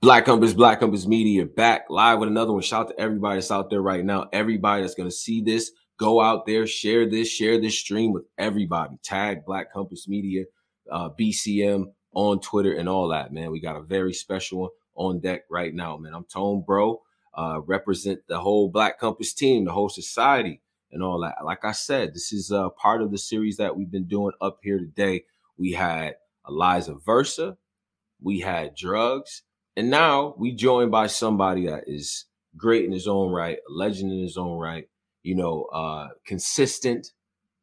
Black Compass, Black Compass Media back live with another one. Shout out to everybody that's out there right now. Everybody that's going to see this, go out there, share this, share this stream with everybody. Tag Black Compass Media, uh, BCM on Twitter and all that, man. We got a very special one on deck right now, man. I'm Tone Bro, uh, represent the whole Black Compass team, the whole society and all that. Like I said, this is uh, part of the series that we've been doing up here today. We had Eliza Versa, we had drugs, and now we joined by somebody that is great in his own right, a legend in his own right, you know, uh, consistent,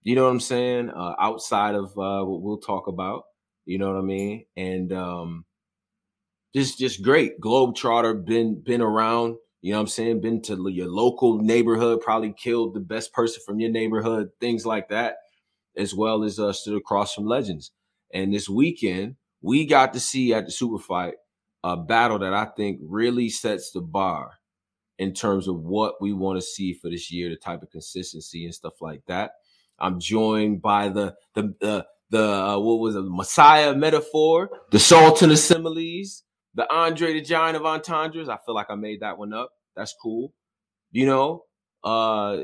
you know what I'm saying? Uh, outside of uh, what we'll talk about, you know what I mean? And um, just just great. Globetrotter, been been around, you know what I'm saying? Been to your local neighborhood, probably killed the best person from your neighborhood, things like that, as well as uh, stood across from legends. And this weekend, we got to see at the super fight a battle that I think really sets the bar in terms of what we want to see for this year, the type of consistency and stuff like that. I'm joined by the the the the uh, what was it, Messiah metaphor, the Sultan of similes, the Andre the Giant of entendres. I feel like I made that one up. That's cool. You know, uh,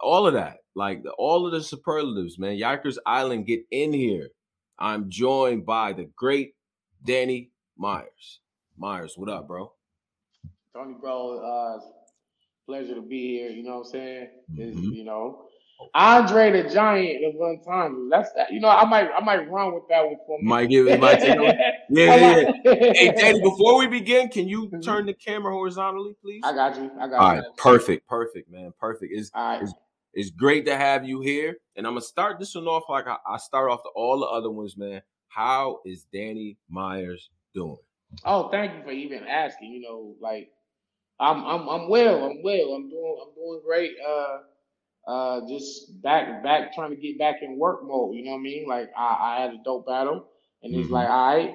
all of that, like all of the superlatives, man. Yikers Island, get in here. I'm joined by the great Danny Myers. Myers, what up, bro? Tony, bro, uh, pleasure to be here. You know what I'm saying? Mm-hmm. You know, Andre the Giant of Entendres. That's that. You know, I might, I might run with that one for me. Might give it, might take Yeah, yeah, yeah. hey, Danny, before we begin, can you mm-hmm. turn the camera horizontally, please? I got you. I got All you. right, perfect, perfect, man, perfect. It's, right. it's, it's great to have you here, and I'm gonna start this one off like I, I start off to all the other ones, man. How is Danny Myers doing? Oh, thank you for even asking. You know, like I'm I'm I'm well. I'm well. I'm doing I'm doing great. Uh uh just back back trying to get back in work mode, you know what I mean? Like I, I had a dope battle and it's mm-hmm. like, all right,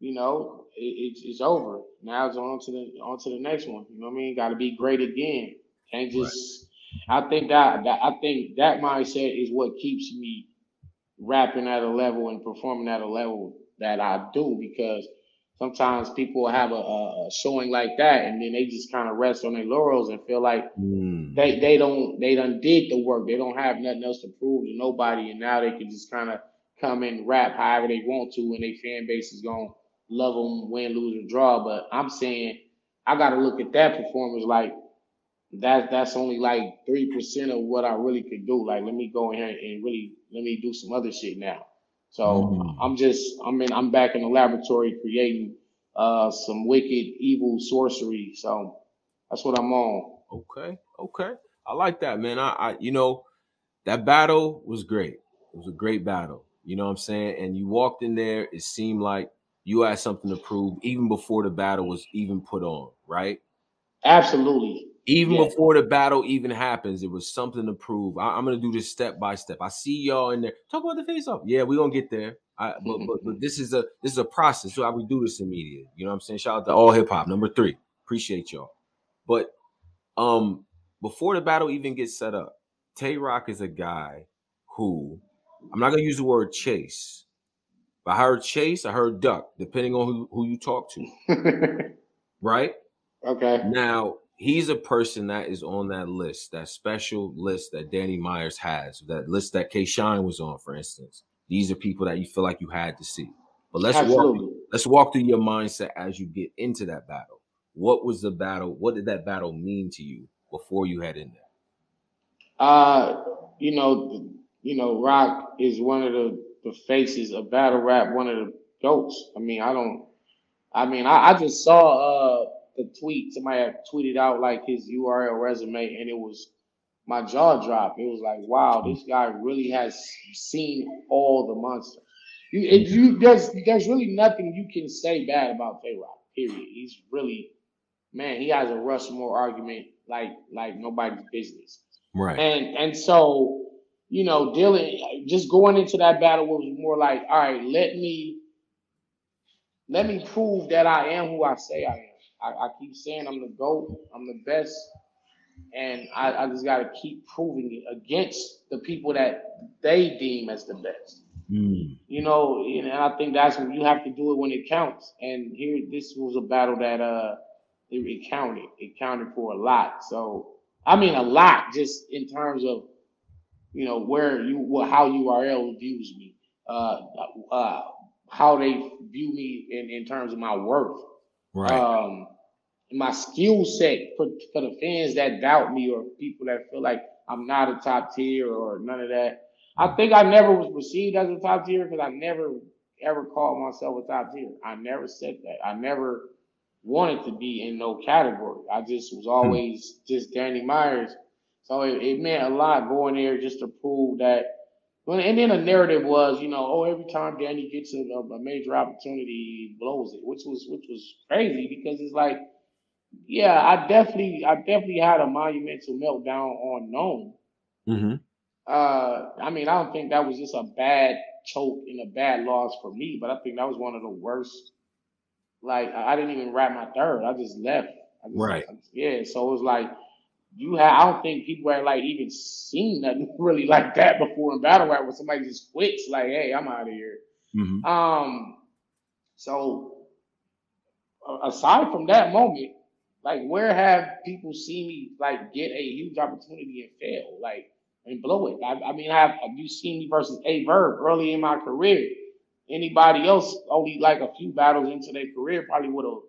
you know, it, it's it's over. Now it's on to the on to the next one. You know what I mean? Gotta be great again. Can't just right. I think that, that I think that mindset is what keeps me rapping at a level and performing at a level that I do because sometimes people have a, a, showing like that and then they just kind of rest on their laurels and feel like mm. they, they don't they done did the work. They don't have nothing else to prove to nobody and now they can just kind of come and rap however they want to and their fan base is going to love them win lose or draw. But i'm saying i got to look at that performance like that that's only like three percent of what i really could do. Like let me go in here and really let me do some other shit now so mm-hmm. I'm just I'm in I'm back in the laboratory creating uh some wicked evil sorcery. So that's what I'm on. Okay, okay. I like that, man. I, I you know, that battle was great. It was a great battle. You know what I'm saying? And you walked in there, it seemed like you had something to prove even before the battle was even put on, right? Absolutely. Even yeah. before the battle even happens, it was something to prove. I, am gonna do this step by step. I see y'all in there. Talk about the face off. Yeah, we're gonna get there. I, but, but, but this is a this is a process. So how we do this in media. You know what I'm saying? Shout out to all hip hop. Number three. Appreciate y'all. But um before the battle even gets set up, Tay Roc is a guy who I'm not gonna use the word chase. But I heard chase, I heard duck, depending on who, who you talk to. right? Okay. Now he's a person that is on that list, that special list that Danny Myers has, that list that K Shine was on, for instance. These are people that you feel like you had to see. But let's Absolutely. walk let's walk through your mindset as you get into that battle. What was the battle? What did that battle mean to you before you head in there? Uh, you know, you know, Rock is one of the, the faces of battle rap, one of the goats. I mean, I don't I mean, I, I just saw uh the tweet somebody had tweeted out like his URL resume, and it was my jaw dropped. It was like, wow, this guy really has seen all the monsters. You, it, you there's there's really nothing you can say bad about Tay Roc. Period. He's really, man, he has a Rushmore argument like like nobody's business. Right. And and so you know, dealing just going into that battle was more like, all right, let me let me prove that I am who I say I am. I, I keep saying I'm the GOAT, I'm the best, and I, I just got to keep proving it against the people that they deem as the best. Mm. You know, and I think that's when you have to do it when it counts. And here, this was a battle that uh, it, it counted. It counted for a lot. So I mean, a lot, just in terms of you know where you well, how URL views me, uh, uh, how they view me in in terms of my worth. Right. Um, my skill set for, for the fans that doubt me or people that feel like I'm not a top tier or none of that. I think I never was perceived as a top tier because I never ever called myself a top tier. I never said that. I never wanted to be in no category. I just was hmm. always just Danny Myers. So it, it meant a lot going there just to prove that. And then the narrative was, you know, oh, every time Danny gets a, a major opportunity, he blows it, which was which was crazy because it's like yeah, I definitely, I definitely had a monumental meltdown on Known. Mm-hmm. Uh, I mean, I don't think that was just a bad choke and a bad loss for me, but I think that was one of the worst. Like, I didn't even wrap my third. I just left. I just, right. yeah. So it was like you have. I don't think people had like even seen nothing really like that before in battle rap, where somebody just quits. Like, hey, I'm out of here. Mm-hmm. Um. So aside from that moment, like, where have people seen me like get a huge opportunity and fail, like and blow it? I, I mean, have, have you seen me versus a Verb early in my career? Anybody else, only like a few battles into their career, probably would have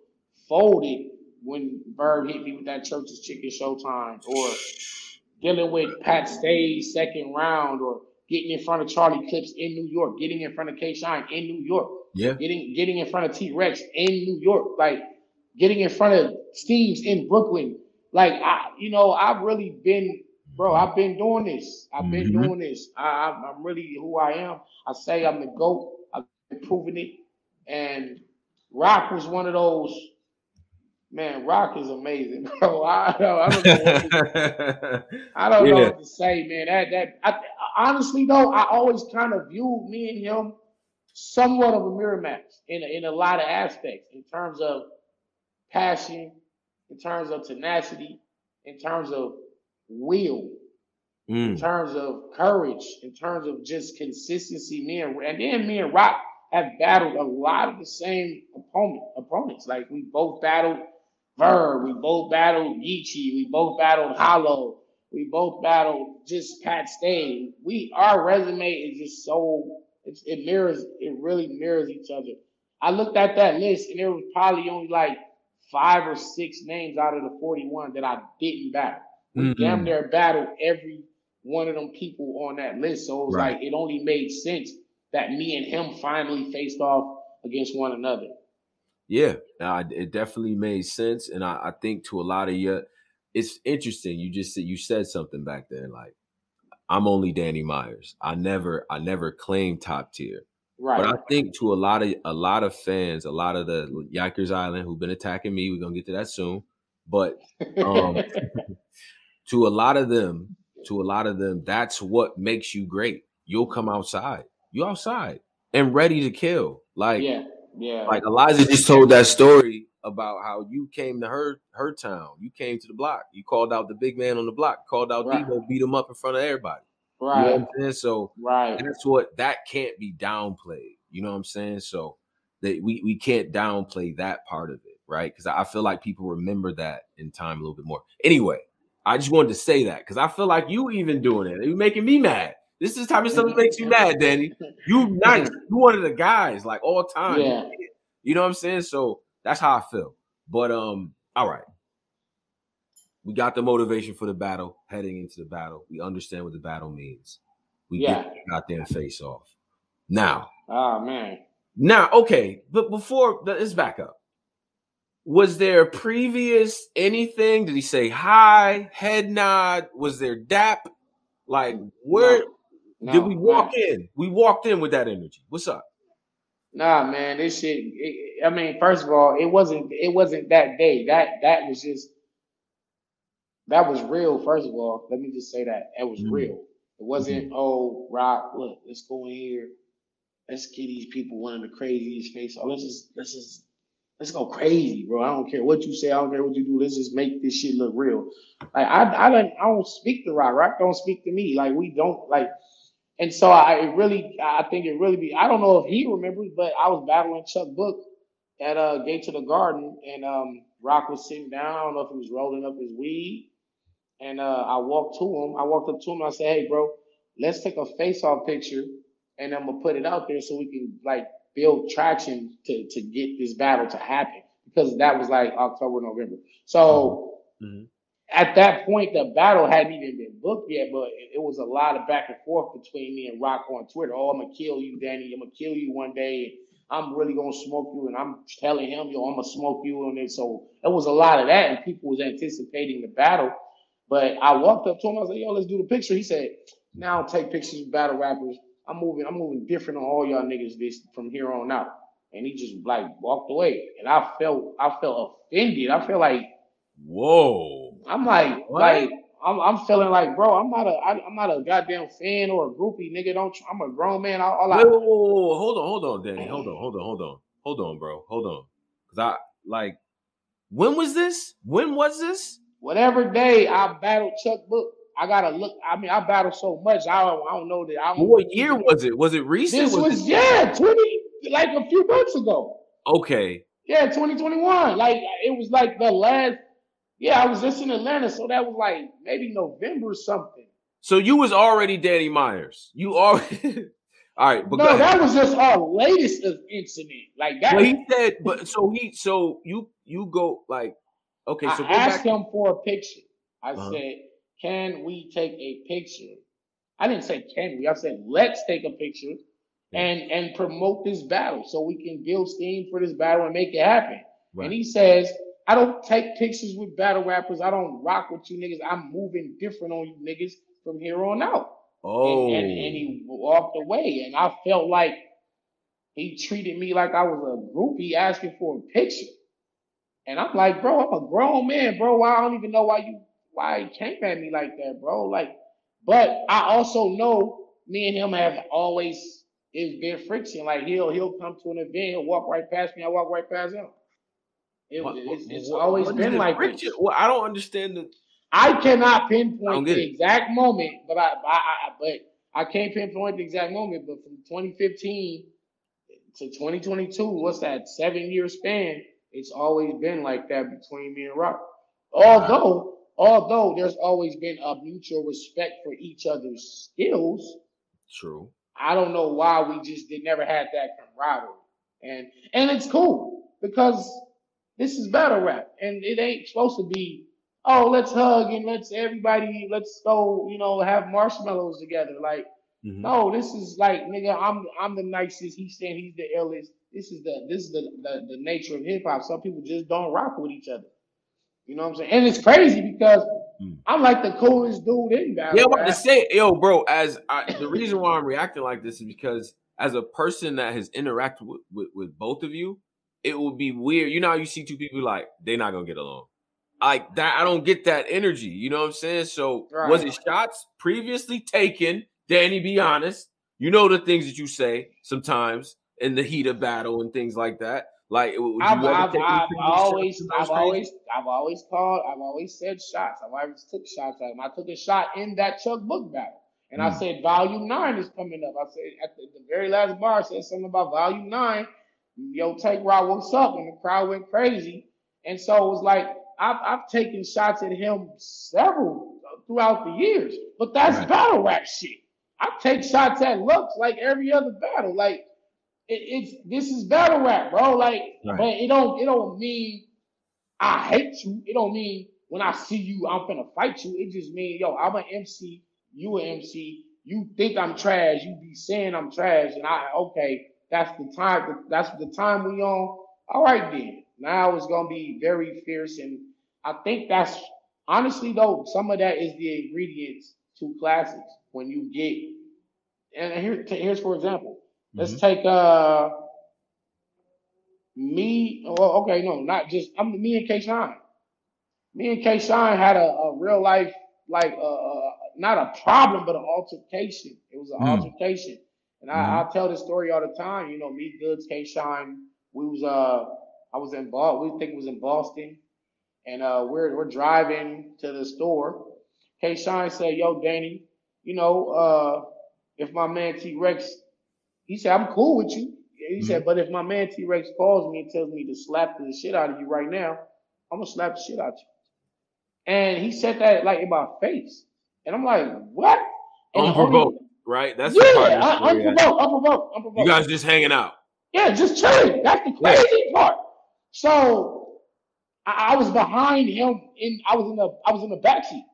folded when Verb hit me with that Church's Chicken Showtime, or dealing with Pat Stay's second round, or getting in front of Charlie Clips in New York, getting in front of K Shine in New York, yeah, getting getting in front of T Rex in New York, like getting in front of Steve's in Brooklyn. Like I, you know, I've really been, bro. I've been doing this. I've been mm-hmm. doing this. I, I'm really who I am. I say I'm the goat. I've been proving it. And Rock was one of those. Man, Rock is amazing, bro. I, I don't know. What to, I don't yeah. know what to say, man. That that I, honestly though, I always kind of viewed me and him somewhat of a mirror match in a, in a lot of aspects in terms of passion, in terms of tenacity, in terms of will, mm. in terms of courage, in terms of just consistency. Me and, and then me and Rock have battled a lot of the same opponent, opponents. Like we both battled Verb, we both battled Geechi, we both battled Hollow, we both battled just Pat Stay. We our resume is just so it mirrors it really mirrors each other. I looked at that list and there was probably only like five or six names out of the 41 that I didn't battle. We mm-hmm. damn near battled every one of them people on that list. So it was right. like it only made sense that me and him finally faced off against one another. Yeah, uh, it definitely made sense, and I, I, think to a lot of you, it's interesting. You just said you said something back there, like I'm only Danny Myers. I never, I never claimed top tier. Right. But I think to a lot of a lot of fans, a lot of the Yikers Island who've been attacking me, we're gonna get to that soon. But um, to a lot of them, to a lot of them, that's what makes you great. You'll come outside. You outside and ready to kill. Like yeah, yeah. Like Eliza just told that story about how you came to her her town. You came to the block. You called out the big man on the block. Called out right. Debo, beat him up in front of everybody. Right. You know I'm saying? So right. that's what that can't be downplayed. You know what I'm saying? So that we, we can't downplay that part of it, right? Because I feel like people remember that in time a little bit more. Anyway, I just wanted to say that because I feel like you even doing it. You're making me mad. This is the type of stuff that makes you mad, Danny. You nice. You one of the guys, like all time. Yeah. You know what I'm saying? So that's how I feel. But um, all right. We got the motivation for the battle heading into the battle. We understand what the battle means. We yeah. get out there and face off. Now. Oh man. Now, okay, but before let's back up. Was there previous anything? Did he say hi, head nod? Was there dap? Like where no, did we walk in? We walked in with that energy. What's up? Nah, man, this shit. It, I mean, first of all, it wasn't. It wasn't that day. That that was just that was real. First of all, let me just say that that was mm-hmm. real. It wasn't mm-hmm. oh rock. Look, let's go in here. Let's get these people one of the craziest face. Oh, let's just let's just let's go crazy, bro. I don't care what you say. I don't care what you do. Let's just make this shit look real. Like I I don't I don't speak to rock. Rock don't speak to me. Like we don't like And so I it really, I think it really be. I don't know if he remembers, but I was battling Chuck Book at uh Gate to the Garden, and um Rock was sitting down. I don't know if he was rolling up his weed, and uh I walked to him. I walked up to him. and I said, "Hey, bro, let's take a face-off picture, and I'm gonna put it out there so we can like build traction to to get this battle to happen." Because that was like October, November. So hmm at that point, the battle hadn't even been booked yet, but it, was a lot of back and forth between me and Rock on Twitter. Oh, I'm gonna kill you, Danny. I'm gonna kill you one day. I'm really gonna smoke you, and I'm telling him, yo, I'm gonna smoke you, and so it was a lot of that, and people was anticipating the battle. But I walked up to him. I was like, yo, let's do the picture. He said, now take pictures of battle rappers. I'm moving. I'm moving different on all y'all niggas this from here on out. And he just like walked away, and I felt I felt offended. I felt like Whoa. I'm like, What? like I'm, I'm feeling like, bro, I'm not a, I, I'm not a goddamn fan or a groupie, nigga. Don't, tr- I'm a grown man. All, all Wait, whoa, whoa, whoa, whoa. Hold on, hold on, Danny. Hold on, hold on, hold on, hold on, bro. Hold on. Cause I like, when was this? When was this? Whatever day I battled Chuck Book, I gotta look. I mean, I battled so much, I don't, I don't know that. I don't. What year was it? Was it recent? This Was was yeah, twenty like a few months ago. okay. Yeah, 2021. Like it was like the last. Yeah, I was just in Atlanta, so that was like maybe November or something. So you was already Danny Myers. You already. All right, but no, that was just our latest incident. Like that. Well, he said, but so he, so you, you go like, okay, so I asked back. him for a picture. I Uh-huh. said, "Can we take a picture?" I didn't say can we. I said, "Let's take a picture Yeah. and and promote this battle so we can build steam for this battle and make it happen." Right. And he says, "I don't take pictures with battle rappers. I don't rock with you niggas. I'm moving different on you niggas from here on out." oh, And, and, and he walked away, and I felt like he treated me like I was a groupie asking for a picture. And I'm like, bro, I'm a grown man, bro. I don't even know why you why he came at me like that, bro. Like, but I also know me and him have always it's been friction. Like he'll he'll come to an event, he'll walk right past me, I walk right past him. It, What- it's, it's what- always what is been like friction? this. Well, I don't understand the. I cannot pinpoint get the exact moment, but I, I, I but I can't pinpoint the exact moment. But from 2015 to 2022, what's that seven year span? It's always been like that between me and Rock. Although, although there's always been a mutual respect for each other's skills, True. I don't know why we just did never had that camaraderie. And and it's cool because this is battle rap and it ain't supposed to be, oh, let's hug and let's everybody let's go, you know, have marshmallows together. Like, Mhm. no, this is like nigga, I'm I'm the nicest, he's saying he's the illest. This is the this is the the, the nature of hip hop. Some people just don't rock with each other. You know what I'm saying? And it's crazy because Mm. I'm like the coolest dude in battle Yeah, I'm about to say, yo, bro. As I, the reason why I'm reacting like this is because as a person that has interacted with, with, with both of you, it would be weird. You know how you see two people like they're not gonna get along. Like that, I don't get that energy. You know what I'm saying? So was it shots previously taken? Danny, be honest. You know the things that you say sometimes in the heat of battle and things like that. Like, I've, I've, I've always, I've always, I've always called, I've always said shots. I've always took shots at him. I took a shot in that Chuck Book battle, and I Mm. said Volume Nine is coming up. I said at the, the very last bar, I said something about Volume Nine. Yo, take Rock, what's up? And the crowd went crazy, and so it was like I've, I've taken shots at him several throughout the years, but that's Right. battle rap shit. I take shots at Lux like every other battle, like it's this is battle rap, bro. Like, Right. but it don't it don't mean I hate you. It don't mean when I see you, I'm finna fight you. It just mean, yo, I'm an MC, you an MC. You think I'm trash, you be saying I'm trash, and I okay, that's the time. That's the time we on. All right, then. Now it's gonna be very fierce, and I think that's honestly though some of that is the ingredients to classics. When you get and here, here's for example. Let's Mhm. take uh me. Well, okay, no, not just I'm me and K Shine. Me and K Shine had a, a real life like uh, uh not a problem but an altercation. It was an Mm. altercation, and I, Mhm. I tell this story all the time. You know, me Goodz, K Shine. We was uh I was in Boston. We think it was in Boston, and uh we're we're driving to the store. K Shine said, "Yo, Danny, you know uh." if my man T Rex, he said, I'm cool with you. He mm-hmm. said, but if my man T Rex calls me and tells me to slap the shit out of you right now, I'm gonna slap the shit out of you. And he said that like in my face. And I'm like, what? And unprovoked, right? That's yeah, unprovoked, unprovoked, unprovoked. You guys just hanging out. Yeah, just chilling. That's the crazy yeah. part. So I, I, was behind him in I was in the I was in the back seat.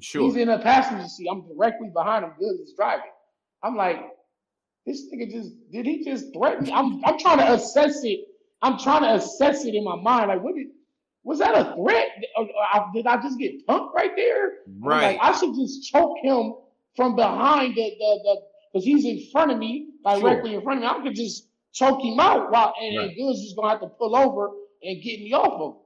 Sure. He's in the passenger seat. I'm directly behind him, good as driving. I'm like, this nigga just did he just threaten me? I'm I'm trying to assess it. I'm trying to assess it in my mind. Like, what did was that a threat? Did I just get punked right there? Right. Like, I should just choke him from behind the the the because he's in front of me, directly sure. in front of me. I could just choke him out while and, right. and Goodz just gonna have to pull over and get me off of him.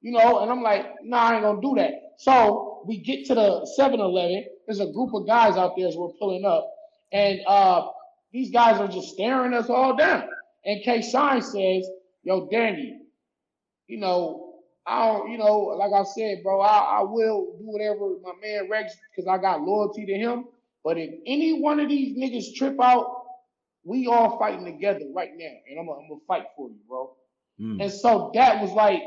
You know, and I'm like, nah, I ain't gonna do that. So we get to the 7-Eleven. There's a group of guys out there as we're pulling up, and uh, these guys are just staring us all down. And K Shine says, Yo, Danny, you know, I don't, you know, like I said, bro, I, I will do whatever my man Rex, because I got loyalty to him. But if any one of these niggas trip out, we all fighting together right now. And I'm gonna fight for you, bro. Mm. And so that was like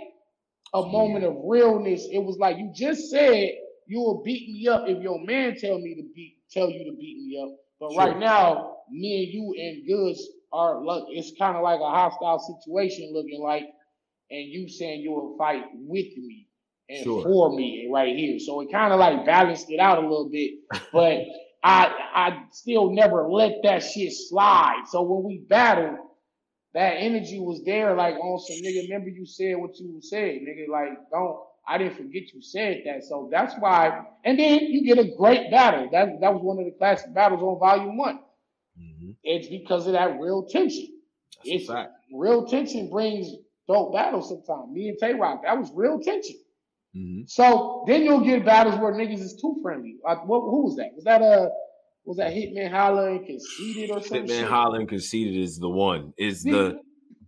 a moment of realness. It was like you just said you will beat me up if your man tell me to beat tell you to beat me up. But sure. right now, me and you and Goodz are like it's kind of like a hostile situation looking like and you saying you will fight with me and sure. for me right here. So it kind of like balanced it out a little bit. But I I still never let that shit slide. So when we battled, that energy was there, like on some nigga. Remember you said what you said, nigga. Like don't. I didn't forget you said that. So that's why. And then you get a great battle. That that was one of the classic battles on Volume One. It's because of that real tension. That's it's real tension brings dope battles sometimes. Me and Tay Roc, that was real tension. Mm-hmm. So then you'll get battles where niggas is too friendly. Like what? Who was that? Was that a? Was that Hitman Holla and Conceited or something? Hitman Holla and Conceited is the one. Is the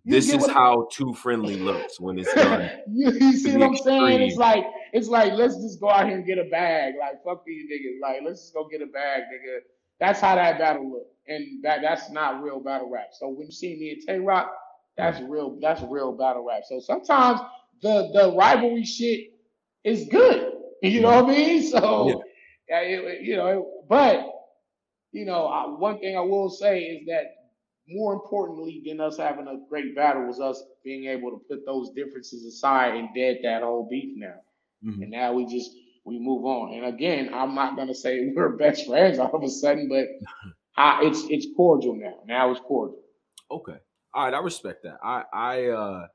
this is how too friendly looks when it's done. you, you see what I'm saying? It's like it's like let's just go out here and get a bag. Like fuck these niggas. Like let's just go get a bag, nigga. That's how that battle looked, and that that's not real battle rap. So when you see me and Tay Roc, that's real. That's real battle rap. So sometimes the the rivalry shit is good. You know what I mean? So yeah. it, you know, but you know, I, one thing I will say is that more importantly than us having a great battle was us being able to put those differences aside and dead that whole beef now. Mm-hmm. And now we just we move on. And again, I'm not gonna say we're best friends all of a sudden, but I, it's it's cordial now. Now it's cordial. Okay. All right, I respect that. I I uh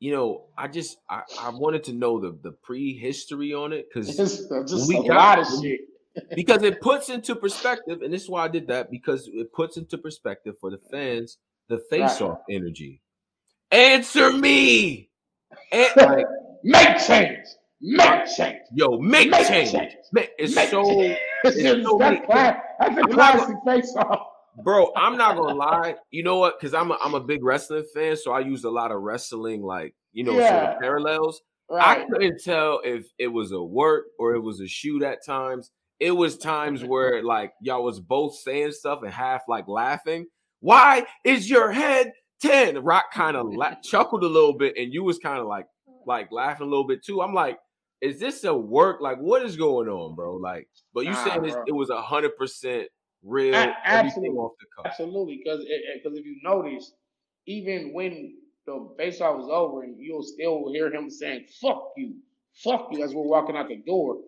you know, I just I, I wanted to know the the prehistory on it because just we a got, lot of shit. because it puts into perspective, and this is why I did that because it puts into perspective for the fans the face off right. energy. Answer me. And, like, make change. Make change. Yo, make, make change. change. It's make so. Change. It's so that's, class, that's a classic face off bro i'm not gonna lie you know what because i'm a, I'm a big wrestling fan so i use a lot of wrestling like you know yeah. sort of parallels right. i couldn't tell if it was a work or it was a shoot at times it was times where like y'all was both saying stuff and half like laughing why is your head 10 rock kind of la- chuckled a little bit and you was kind of like like laughing a little bit too i'm like is this a work like what is going on bro like but you nah, saying it was a hundred percent real, a- absolutely, off the cuff. Absolutely, because because if you notice, even when the off was over, and you'll still hear him saying "fuck you, fuck you" as we're walking out the door.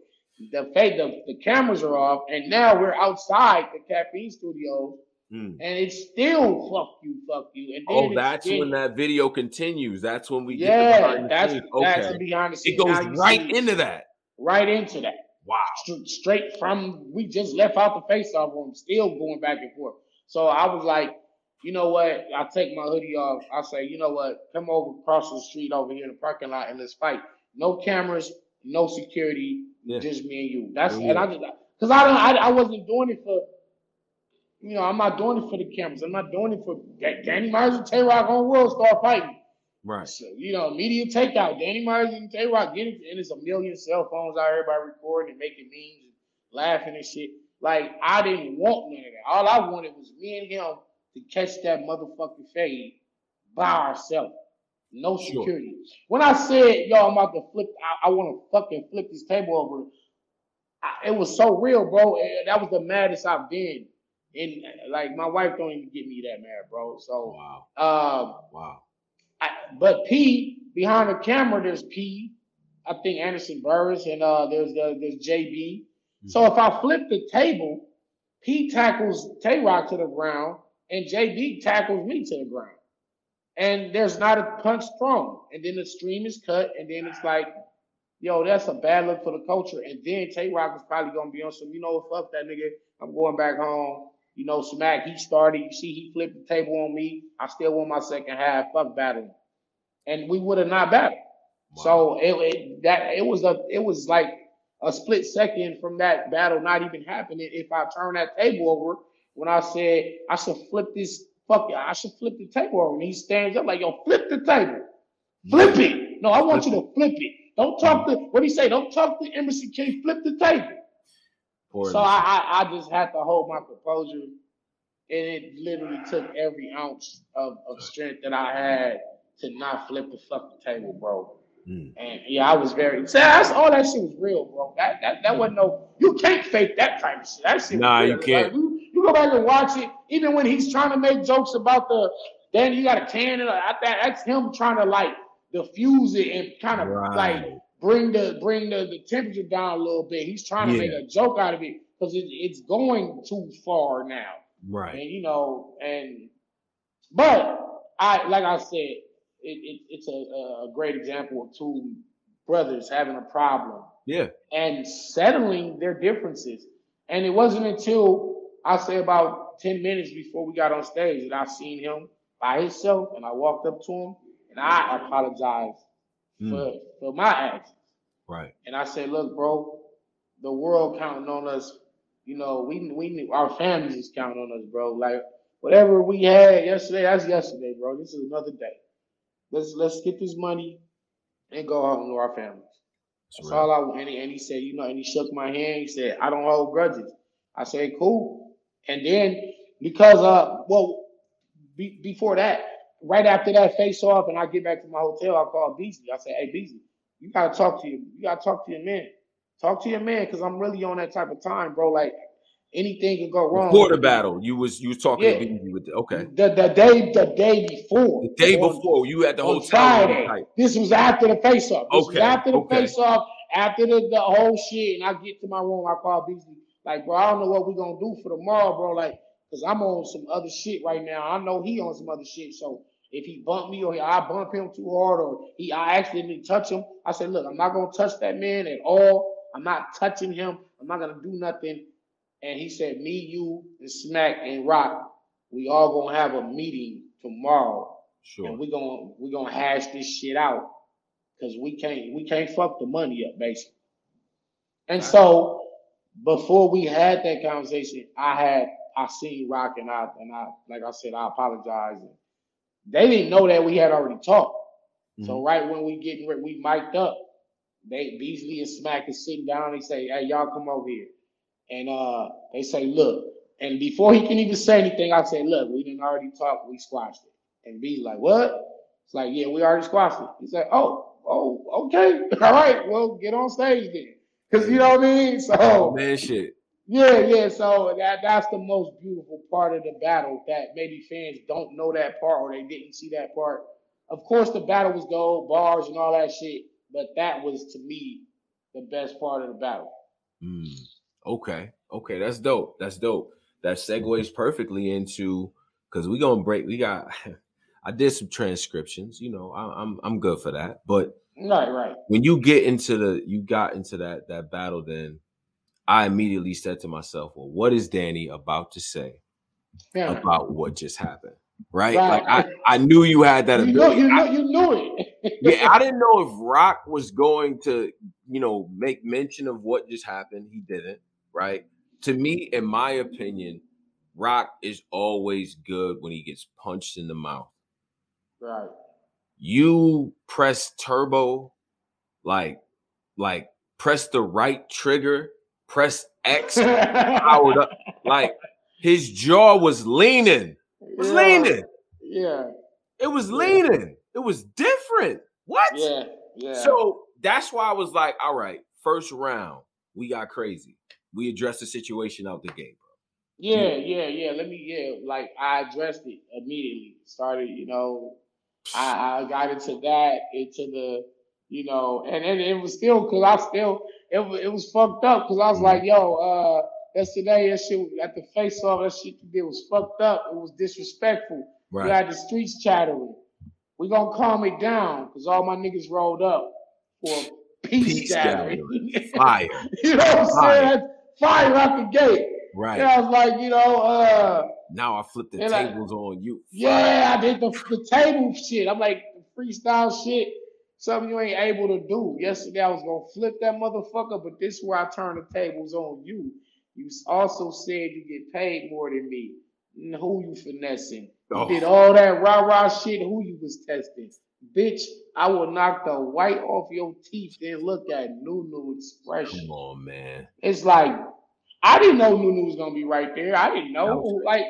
The fade, the, the cameras are off, and now we're outside the caffeine studio, mm. and it's still "fuck you, fuck you." And oh, that's when that video continues. That's when we yeah, get the that's okay. that's behind the scenes. It goes right into that. Right into that. Wow. straight from we just left out the face off room, still going back and forth. So I was like, you know what? I take my hoodie off. I say, you know what? Come over across the street over here in the parking lot and let's fight. No cameras, no security, yeah. just me and you. That's yeah. and I just because I don't I, I wasn't doing it for you know, I'm not doing it for the cameras. I'm not doing it for Danny Myers and Tay Roc on World Star fighting. Right. So, you know, media takeout. Danny Myers and Tay Roc get it, and it's a million cell phones out here by recording and making memes and laughing and shit. Like I didn't want none of that. All I wanted was me and him to catch that motherfucking fade by ourselves. No security. Sure. When I said, yo, I'm about to flip, I, I want to fucking flip this table over, I, it was so real, bro. That was the maddest I've been. And like my wife don't even get me that mad, bro. So wow, um, wow. I, but P behind the camera, there's P. I think Anderson Burris and uh, there's the there's JB. Mm-hmm. So if I flip the table, P tackles Tay Roc to the ground, and JB tackles me to the ground. And there's not a punch thrown. And then the stream is cut, and then it's like, yo, that's a bad look for the culture. And then Tay Roc is probably gonna be on some, you know, fuck that nigga. I'm going back home. You know, Smack, he started. You see, he flipped the table on me. I still won my second half. Fuck battling. And we would have not battled. Wow. So it, it that it was a it was like a split second from that battle not even happening if I turn that table over when I said I should flip this fuck I should flip the table over. And he stands up like, yo, flip the table. Flip it. No, I want you to flip it. Don't talk to what do you say? Don't talk to Emerson King, flip the table. So I, I, I just had to hold my composure. And it literally took every ounce of, of strength that I had to not flip the fucking table, bro. Mm. And yeah, I was very. That's all that shit was real, bro. That that that wasn't no. You can't fake that type of shit. That shit. Nah, you can't. Like, you, you, go back and watch it. Even when he's trying to make jokes about the, then you got a can and that, that's him trying to like diffuse it and kind of right. like bring the bring the, the temperature down a little bit. He's trying to yeah. make a joke out of it because it, it's going too far now. Right. And you know, and but I like I said, it, it, it's a, a great example of two brothers having a problem. Yeah. And settling their differences. And it wasn't until I say about 10 minutes before we got on stage that I seen him by himself and I walked up to him and I apologized mm. for, for my actions. Right. And I said, look, bro, the world counting on us. You know, we we our families is counting on us, bro. Like whatever we had yesterday, that's yesterday, bro. This is another day. Let's let's get this money and go home to our families. That's, That's all I want. And he, and he said, you know, and he shook my hand. He said, I don't hold grudges. I said, cool. And then because uh, well, be, before that, right after that face off, and I get back to my hotel, I call Beasley. I say, hey Beasley, you gotta talk to you. You gotta talk to your man. Talk to your man, cause I'm really on that type of time, bro. Like anything could go wrong. Before the battle, you was you was talking yeah. to BB with the, okay. The, the day the day before. The day on, before you at the hotel. Friday. This was after the face off. This okay. was after the okay. face off, after the, the whole shit. And I get to my room, I call Beasley, like, bro, I don't know what we're gonna do for tomorrow, bro. Like, cause I'm on some other shit right now. I know he on some other shit. So if he bump me or I bump him too hard or he I accidentally touch him, I said, look, I'm not gonna touch that man at all. I'm not touching him. I'm not gonna do nothing and he said, "Me, you, and Smack and Rock, we all gonna have a meeting tomorrow, sure. and we gonna we gonna hash this shit out because we can't we can't fuck the money up basically." And right. so before we had that conversation, I had I seen Rock and I and I like I said I apologize. And they didn't know that we had already talked. Mm-hmm. So right when we getting we mic'd up, they Beasley and Smack is sitting down. They say, "Hey, y'all come over here." And uh, they say, look. And before he can even say anything, I say, look, we didn't already talk, we squashed it. And B's like, what? It's like, yeah, we already squashed it. He's like, oh, oh, okay. All right, well, get on stage then. Cause you know what I mean? So oh, man shit. Yeah, yeah. So that that's the most beautiful part of the battle that maybe fans don't know that part or they didn't see that part. Of course, the battle was gold, bars and all that shit, but that was to me the best part of the battle. Mm. Okay. Okay. That's dope. That's dope. That segues perfectly into because we gonna break. We got. I did some transcriptions. You know, I, I'm I'm good for that. But right, right. When you get into the, you got into that that battle. Then I immediately said to myself, "Well, what is Danny about to say yeah. about what just happened?" Right? right. Like I, I knew you had that you ability. Know, you, know, you knew it. yeah, I didn't know if Rock was going to, you know, make mention of what just happened. He didn't right? To me, in my opinion, Rock is always good when he gets punched in the mouth. Right. You press turbo, like, like press the right trigger press X, powered up. Like his jaw was leaning. It was yeah. leaning. Yeah. It was leaning. It was different. What? Yeah. Yeah. So that's why I was like, all right, first round, we got crazy. We addressed the situation out the gate, bro. Yeah, yeah, yeah. Let me, yeah, like I addressed it immediately. Started, you know, I, I got into that, into the, you know, and then it was still, cause I still, it was, it was fucked up, cause I was like, yo, uh, yesterday, that shit at the face off, that shit you did was fucked up. It was disrespectful. Right. You had the streets chattering. We gonna calm it down, cause all my niggas rolled up for peace, Peace gathering. Fire. you know what I'm Fire. saying? Fire out the gate. Right. And I was like, you know, uh, Now I flip the And I- tables on you. yeah, I did the, the table shit. I'm like, freestyle shit, something you ain't able to do. Yesterday I was gonna flip that motherfucker, but this is where I turn the tables on you. You also said you get paid more than me. Who you finessing? Oh. did all that rah rah shit. Who you was testing? Bitch, I will knock the white off your teeth and look at Nunu expression. Come on, man. It's like I didn't know Nunu was gonna be right there. I didn't know like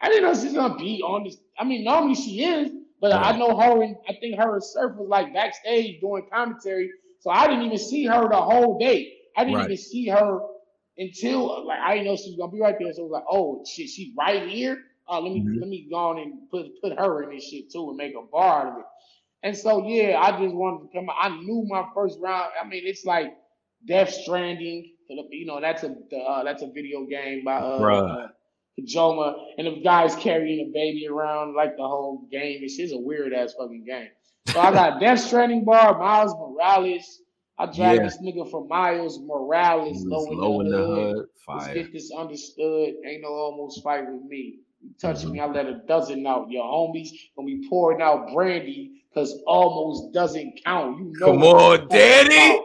I didn't know she's gonna be on this. I mean, normally she is, but I know her and I think her and Surf was like backstage doing commentary. So I didn't even see her the whole day. I didn't Right. even see her until like I didn't know she was gonna be right there. So it was like, oh shit, she's right here. Uh, let me Mhm. let me go on and put put her in this shit too and make a bar out of it. And so yeah, I just wanted to come. I knew my first round. I mean, it's like Death Stranding. You know, that's a uh, that's a video game by uh, Uh and the guy's carrying a baby around like the whole game. It's just a weird ass fucking game. So I got Death Stranding bar, Miles Morales. I dragged Yeah. this nigga from Miles Morales, low in low in the hood. Let's get this understood. Ain't no almost fight with me. You touch Mhm. me, I let a dozen out. Your homies gonna be pouring out brandy because almost doesn't count. You know Come on, Daddy.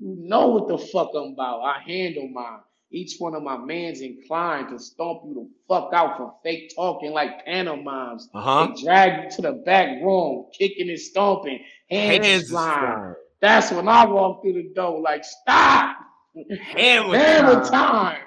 You know what the fuck I'm about. I handle mine. Each one of my mans inclined to stomp you the fuck out for fake talking like pantomimes. Uh huh. They drag you to the back room, kicking and stomping, hands, Hands flying. That's when I walk through the door like, stop. Hammer Hammer time. time.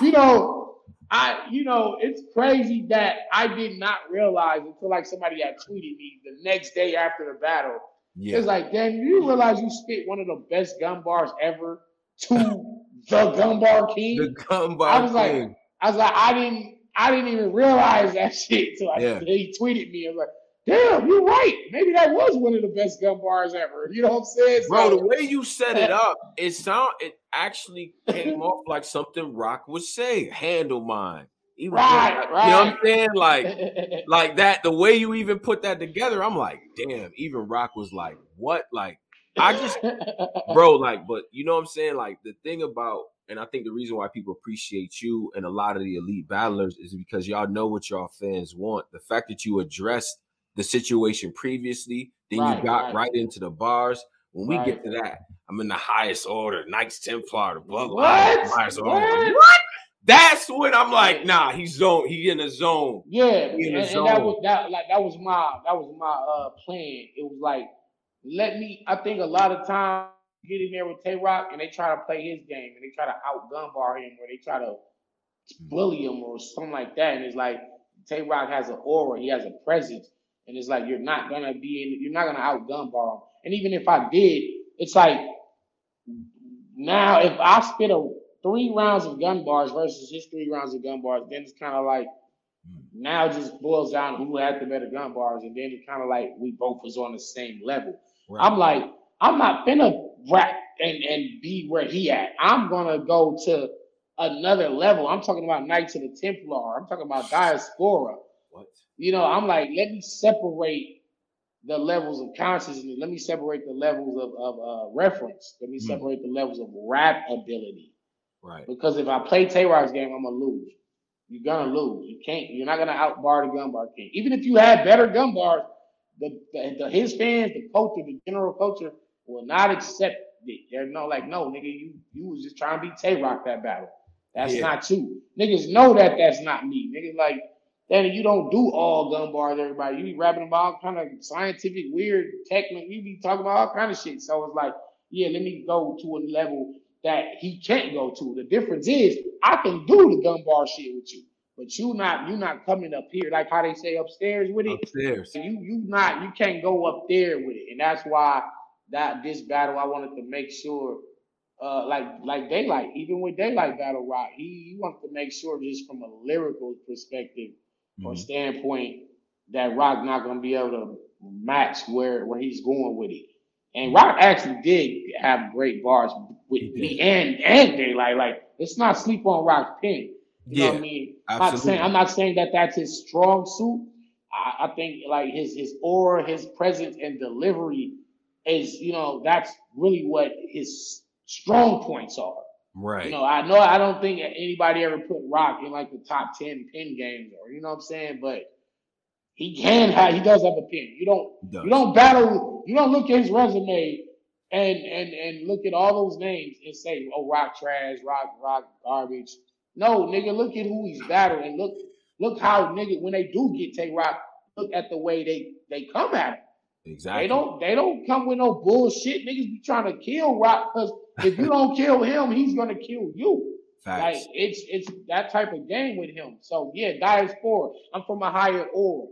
You know, I you know, it's crazy that I did not realize until like somebody had tweeted me the next day after the battle. Yeah. It's like, damn, you realize you spit one of the best gun bars ever to the gun bar king? The gun I was like, king. I was like, I didn't I didn't even realize that shit I, Yeah. he tweeted me. I was like, damn, you're right. Maybe that was one of the best gun bars ever. You know what I'm saying? Bro, the way you set it up, it sound it actually came off like something Rock would say. Handle mine. Even Right, you know what I'm saying? Like, like that. The way you even put that together, I'm like, damn. Even Rock was like, what? Like, I just, bro, like, but you know what I'm saying? Like, the thing about, and I think the reason why people appreciate you and a lot of the elite battlers is because y'all know what y'all fans want. The fact that you addressed the situation previously, then Right, you got right. right. into the bars. When we get to that, I'm in the highest order, Knights Templar, the What? highest order. What? What? That's when I'm like, nah, he's zone. He in the zone. Yeah, in and, the and that was that like that was my that was my uh plan. It was like let me. I think a lot of times get in there with Tay Roc and they try to play his game and they try to out gun bar him or they try to bully him or something like that. And it's like Tay Roc has an aura, he has a presence, and it's like you're not gonna be in, you're not gonna out gun bar him. And even if I did, it's like now if I spit a three rounds of gun bars versus his three rounds of gun bars, then it's kind of like now just boils down who had the better gun bars, and then it kind of like we both was on the same level. Right. I'm like, I'm not finna rap and, and be where he at. I'm gonna go to another level. I'm talking about Knights of the Templar. I'm talking about Diaspora. what? You know, I'm like, let me separate the levels of consciousness. Let me separate the levels of, of uh, reference. Let me Hmm. separate the levels of rap ability. Right. Because if I play Tay Roc's game, I'm gonna lose. You're gonna lose. You can't. You're not gonna outbar the gun bar king. Even if you had better gun bars, the, the, the his fans, the culture, the general culture will not accept it. They're no like, no, nigga, you you was just trying to beat Tay Roc that battle. That's Yeah. not you. Niggas know that that's not me. Niggas like, Danny, you don't do all gun bars, everybody. You be rapping about all kind of scientific, weird, technical. You be talking about all kind of shit. So it's like, yeah, let me go to a level that he can't go to. The difference is I can do the gun bar shit with you, but you not you not coming up here like how they say upstairs with it. Upstairs. You you not you can't go up there with it, and that's why that this battle I wanted to make sure. Uh, like like Daylyt, even with Daylyt battle rock, he, he wants to make sure just from a lyrical perspective or Mhm. standpoint that Rock not gonna be able to match where where he's going with it. And Rock actually did have great bars with me and and Daylyt. Like let's not sleep on Rock's pen. You know what I Yeah, mean? I'm not saying. I'm not saying that that's his strong suit. I, I think like his his aura, his presence and delivery is you know that's really what his strong points are. Right. You know, I know I don't think anybody ever put Roc in like the top ten pin games or you know what I'm saying, but he can have he does have a pin. You don't does. you don't battle you don't look at his resume and and and look at all those names and say, oh Roc trash, Roc Roc garbage. No, nigga, look at who he's battling. Look look how nigga when they do get Tay Roc, look at the way they they come at him. Exactly. They don't they don't come with no bullshit. Niggas be trying to kill Roc because if you don't kill him, he's gonna kill you. Like it's it's that type of game with him. So yeah, diaspora. I'm from a higher aura.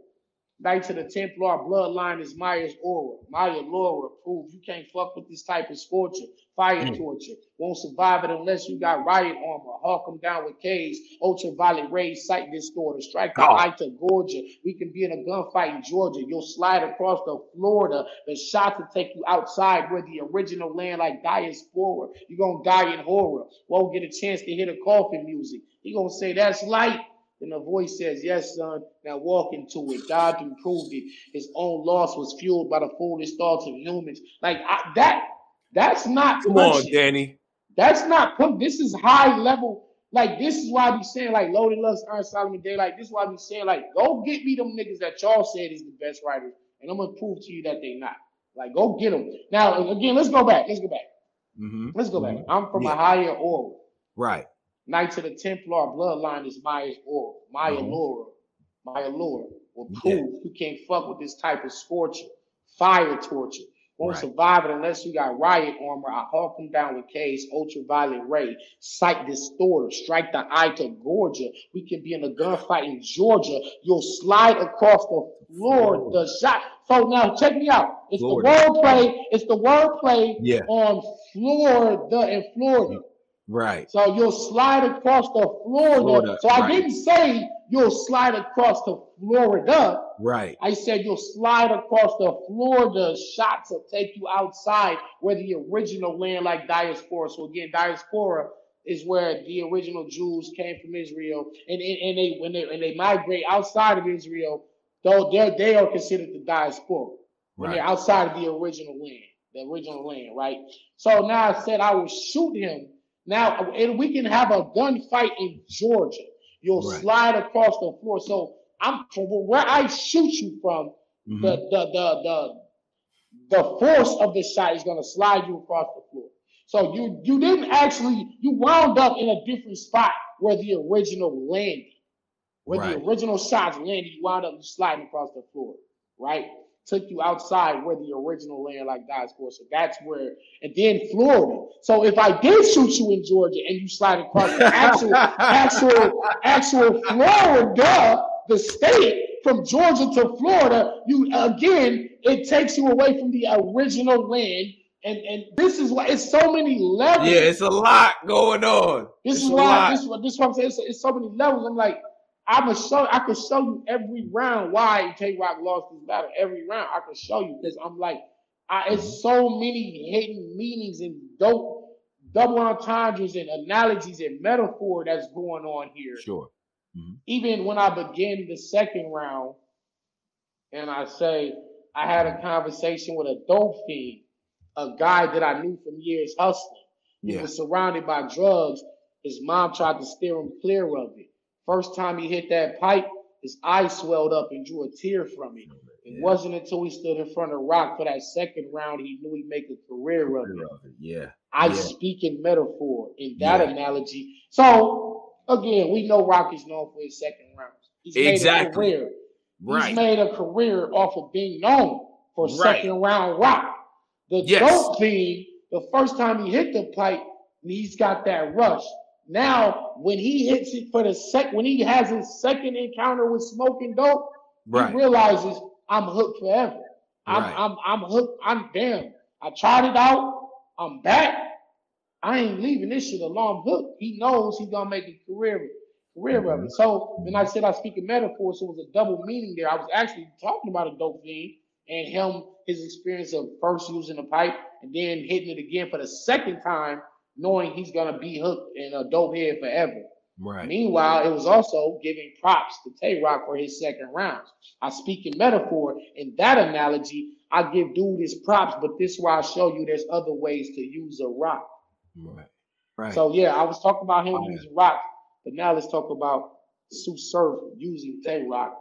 Knights of the Templar bloodline is Maya's aura. Maya Laura proves you can't fuck with this type of scorcher. Fire Mm. torture. Won't survive it unless you got riot armor. Hawk them down with K's. Ultraviolet rays, sight distorter. Strike the eye to Georgia. We can be in a gunfight in Georgia. You'll slide across the Florida. The shots will take you outside where the original land like diaspora. You're gonna die in horror. Won't get a chance to hear the coffin music. He gonna say that's light. Then the voice says, Yes, son. Now walk into it. God improved it. His own loss was fueled by the foolish thoughts of humans. Like I, that. That's not Come on. Danny. That's not put. This is high level. Like this is why I be saying like Loaded Lux, Iron Solomon Day. Like this is why I be saying like go get me them niggas that y'all said is the best writers, and I'm gonna prove to you that they not. Like go get them. Now again, let's go back. Let's go back. hmm Let's go back. I'm from Yeah. a higher aura. Right. Knights of the Templar bloodline is Maya's aura. Maya Mhm. Laura. Maya Laura will Yeah. prove you can't fuck with this type of scorcher. Fire torture. Won't Right. survive it unless you got riot armor. I hawk them down with K's ultraviolet ray. Sight distorter. Strike the eye to Georgia. We can be in a gunfight in Georgia. You'll slide across the floor. The shot. So now check me out. It's Florida. the wordplay. It's the wordplay Yeah. on Florida and Florida. Right. So you'll slide across the Florida. Florida, so I right. didn't say you'll slide across the Florida. Right. I said you'll slide across the Florida. Shots will take you outside where the original land, like diaspora. So again, diaspora is where the original Jews came from Israel, and and, and they when they when they migrate outside of Israel, though they they are considered the diaspora when Right. they're outside of the original land, the original land, right? So now I said I will shoot him. Now and we can have a gunfight in Georgia. You'll Right. slide across the floor. So I'm from where I shoot you from. Mhm. The the the the the force of the shot is gonna slide you across the floor. So you you didn't actually you wound up in a different spot where the original landed. Where Right. the original shots landed, you wound up sliding across the floor, right? Took you outside where the original land like dies for. So that's where, and then Florida. So if I did shoot you in Georgia and you slide across the actual, actual, actual Florida, the state from Georgia to Florida, you again, it takes you away from the original land. And and this is why it's so many levels. Yeah, it's a lot going on. This It's is why this is what this is what I'm saying. It's, it's so many levels. I'm like, I'm gonna show. I can show you every round why Tay Roc lost this battle. Every round I can show you because I'm like, I, Mm-hmm. it's so many hidden meanings and dope double entendres and analogies and metaphor that's going on here. Sure. Mm-hmm. Even when I begin the second round, and I say I had a conversation with a dope fiend, a guy that I knew from years hustling. He Yeah. was surrounded by drugs. His mom tried to steer him clear of it. First time he hit that pipe, his eye swelled up and drew a tear from it. It Yeah. wasn't until he stood in front of Roc for that second round he knew he'd make a career of it. Yeah. I Yeah. speak in metaphor in that analogy. So again, we know Rock is known for his second rounds. He's made a Exactly. career. Right. He's made a career off of being known for Right. second round rock. The Yes. dope fiend, the first time he hit the pipe, he's got that rush. Now, when he hits it for the sec, when he has his second encounter with smoking dope, right. he realizes I'm hooked forever. I'm, right. I'm, I'm hooked. I'm damn. I tried it out. I'm back. I ain't leaving this shit alone. I'm hooked. He knows he's gonna make a career career of it. So when I said I speak in metaphors, so it was a double meaning there. I was actually talking about a dope fiend and him, his experience of first using the pipe and then hitting it again for the second time, knowing he's gonna be hooked in a dope head forever. Right. Meanwhile, it was also giving props to Tay Roc for his second rounds. I speak in metaphor. In that analogy, I give dude his props, but this is why I show you there's other ways to use a rock. Right. Right. So yeah, I was talking about him oh, using rock, but now let's talk about Sue Surf using Tay Roc.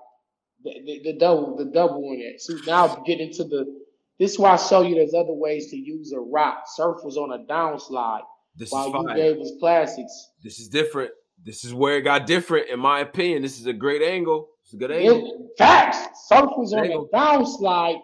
The, the, the, double, the double in it. So now get into the. This is why I show you there's other ways to use a rock. Surf was on a downslide. This while is fine. you gave us classics. This is different. This is where it got different, in my opinion. This is a great angle. It's a good angle. It, facts. Surf was on a downslide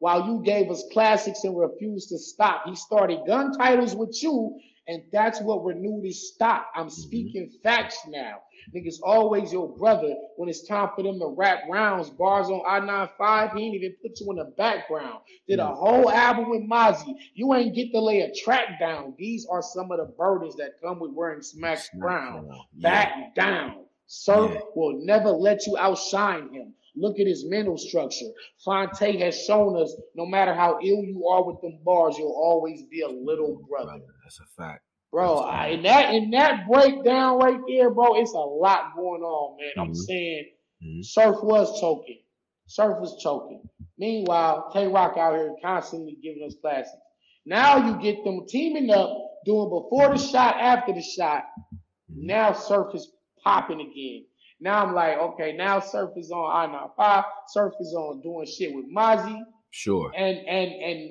while you gave us classics and refused to stop. He started gun titles with you and that's what renewed his stock. I'm mm-hmm. speaking mm-hmm. facts now. Niggas always your brother when it's time for them to rap rounds. Bars on I 95, he ain't even put you in the background. Did a mm-hmm. whole album with Mozzy. You ain't get to lay a track down. These are some of the burdens that come with wearing Smack Brown. Back down. Sir yeah. will never let you outshine him. Look at his mental structure. Phonte has shown us no matter how ill you are with them bars, you'll always be a little brother. That's a fact. Bro, I, in that in that breakdown right there, bro, it's a lot going on, man. Mm-hmm. I'm saying mm-hmm. Surf was choking. Surf was choking. Meanwhile, Tay Roc out here constantly giving us classics. Now you get them teaming up, doing before the shot, after the shot. Mm-hmm. Now Surf is popping again. Now I'm like, okay, now Surf is on I 95. Surf is on doing shit with Mozzy. Sure. And and and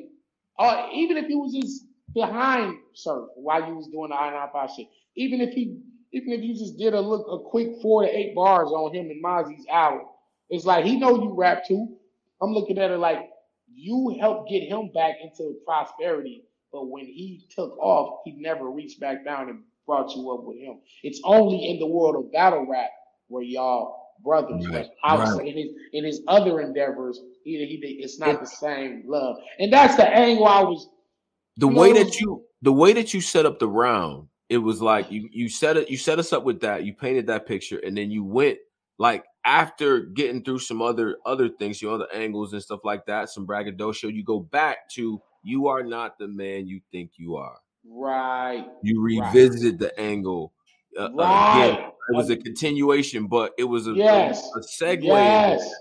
uh, even if he was just behind Surf while you was doing the I 95 shit, even if he even if you just did a look a quick four to eight bars on him and Mozzy's album, it's like he know you rap too. I'm looking at it like you helped get him back into prosperity, but when he took off, he never reached back down and brought you up with him. It's only in the world of battle rap where y'all brothers. Right. Right. in his in his other endeavors, he, he it's not the same love, and that's the angle I was. The way that you the way that you set up the round, it was like you you set it you set us up with that. You painted that picture, and then you went like after getting through some other other things, your other angles and stuff like that, some braggadocio. You go back to you are not the man you think you are. Right. You revisited right. the angle uh, right. again it was a continuation, but it was a, yes. a, a segue. Yes.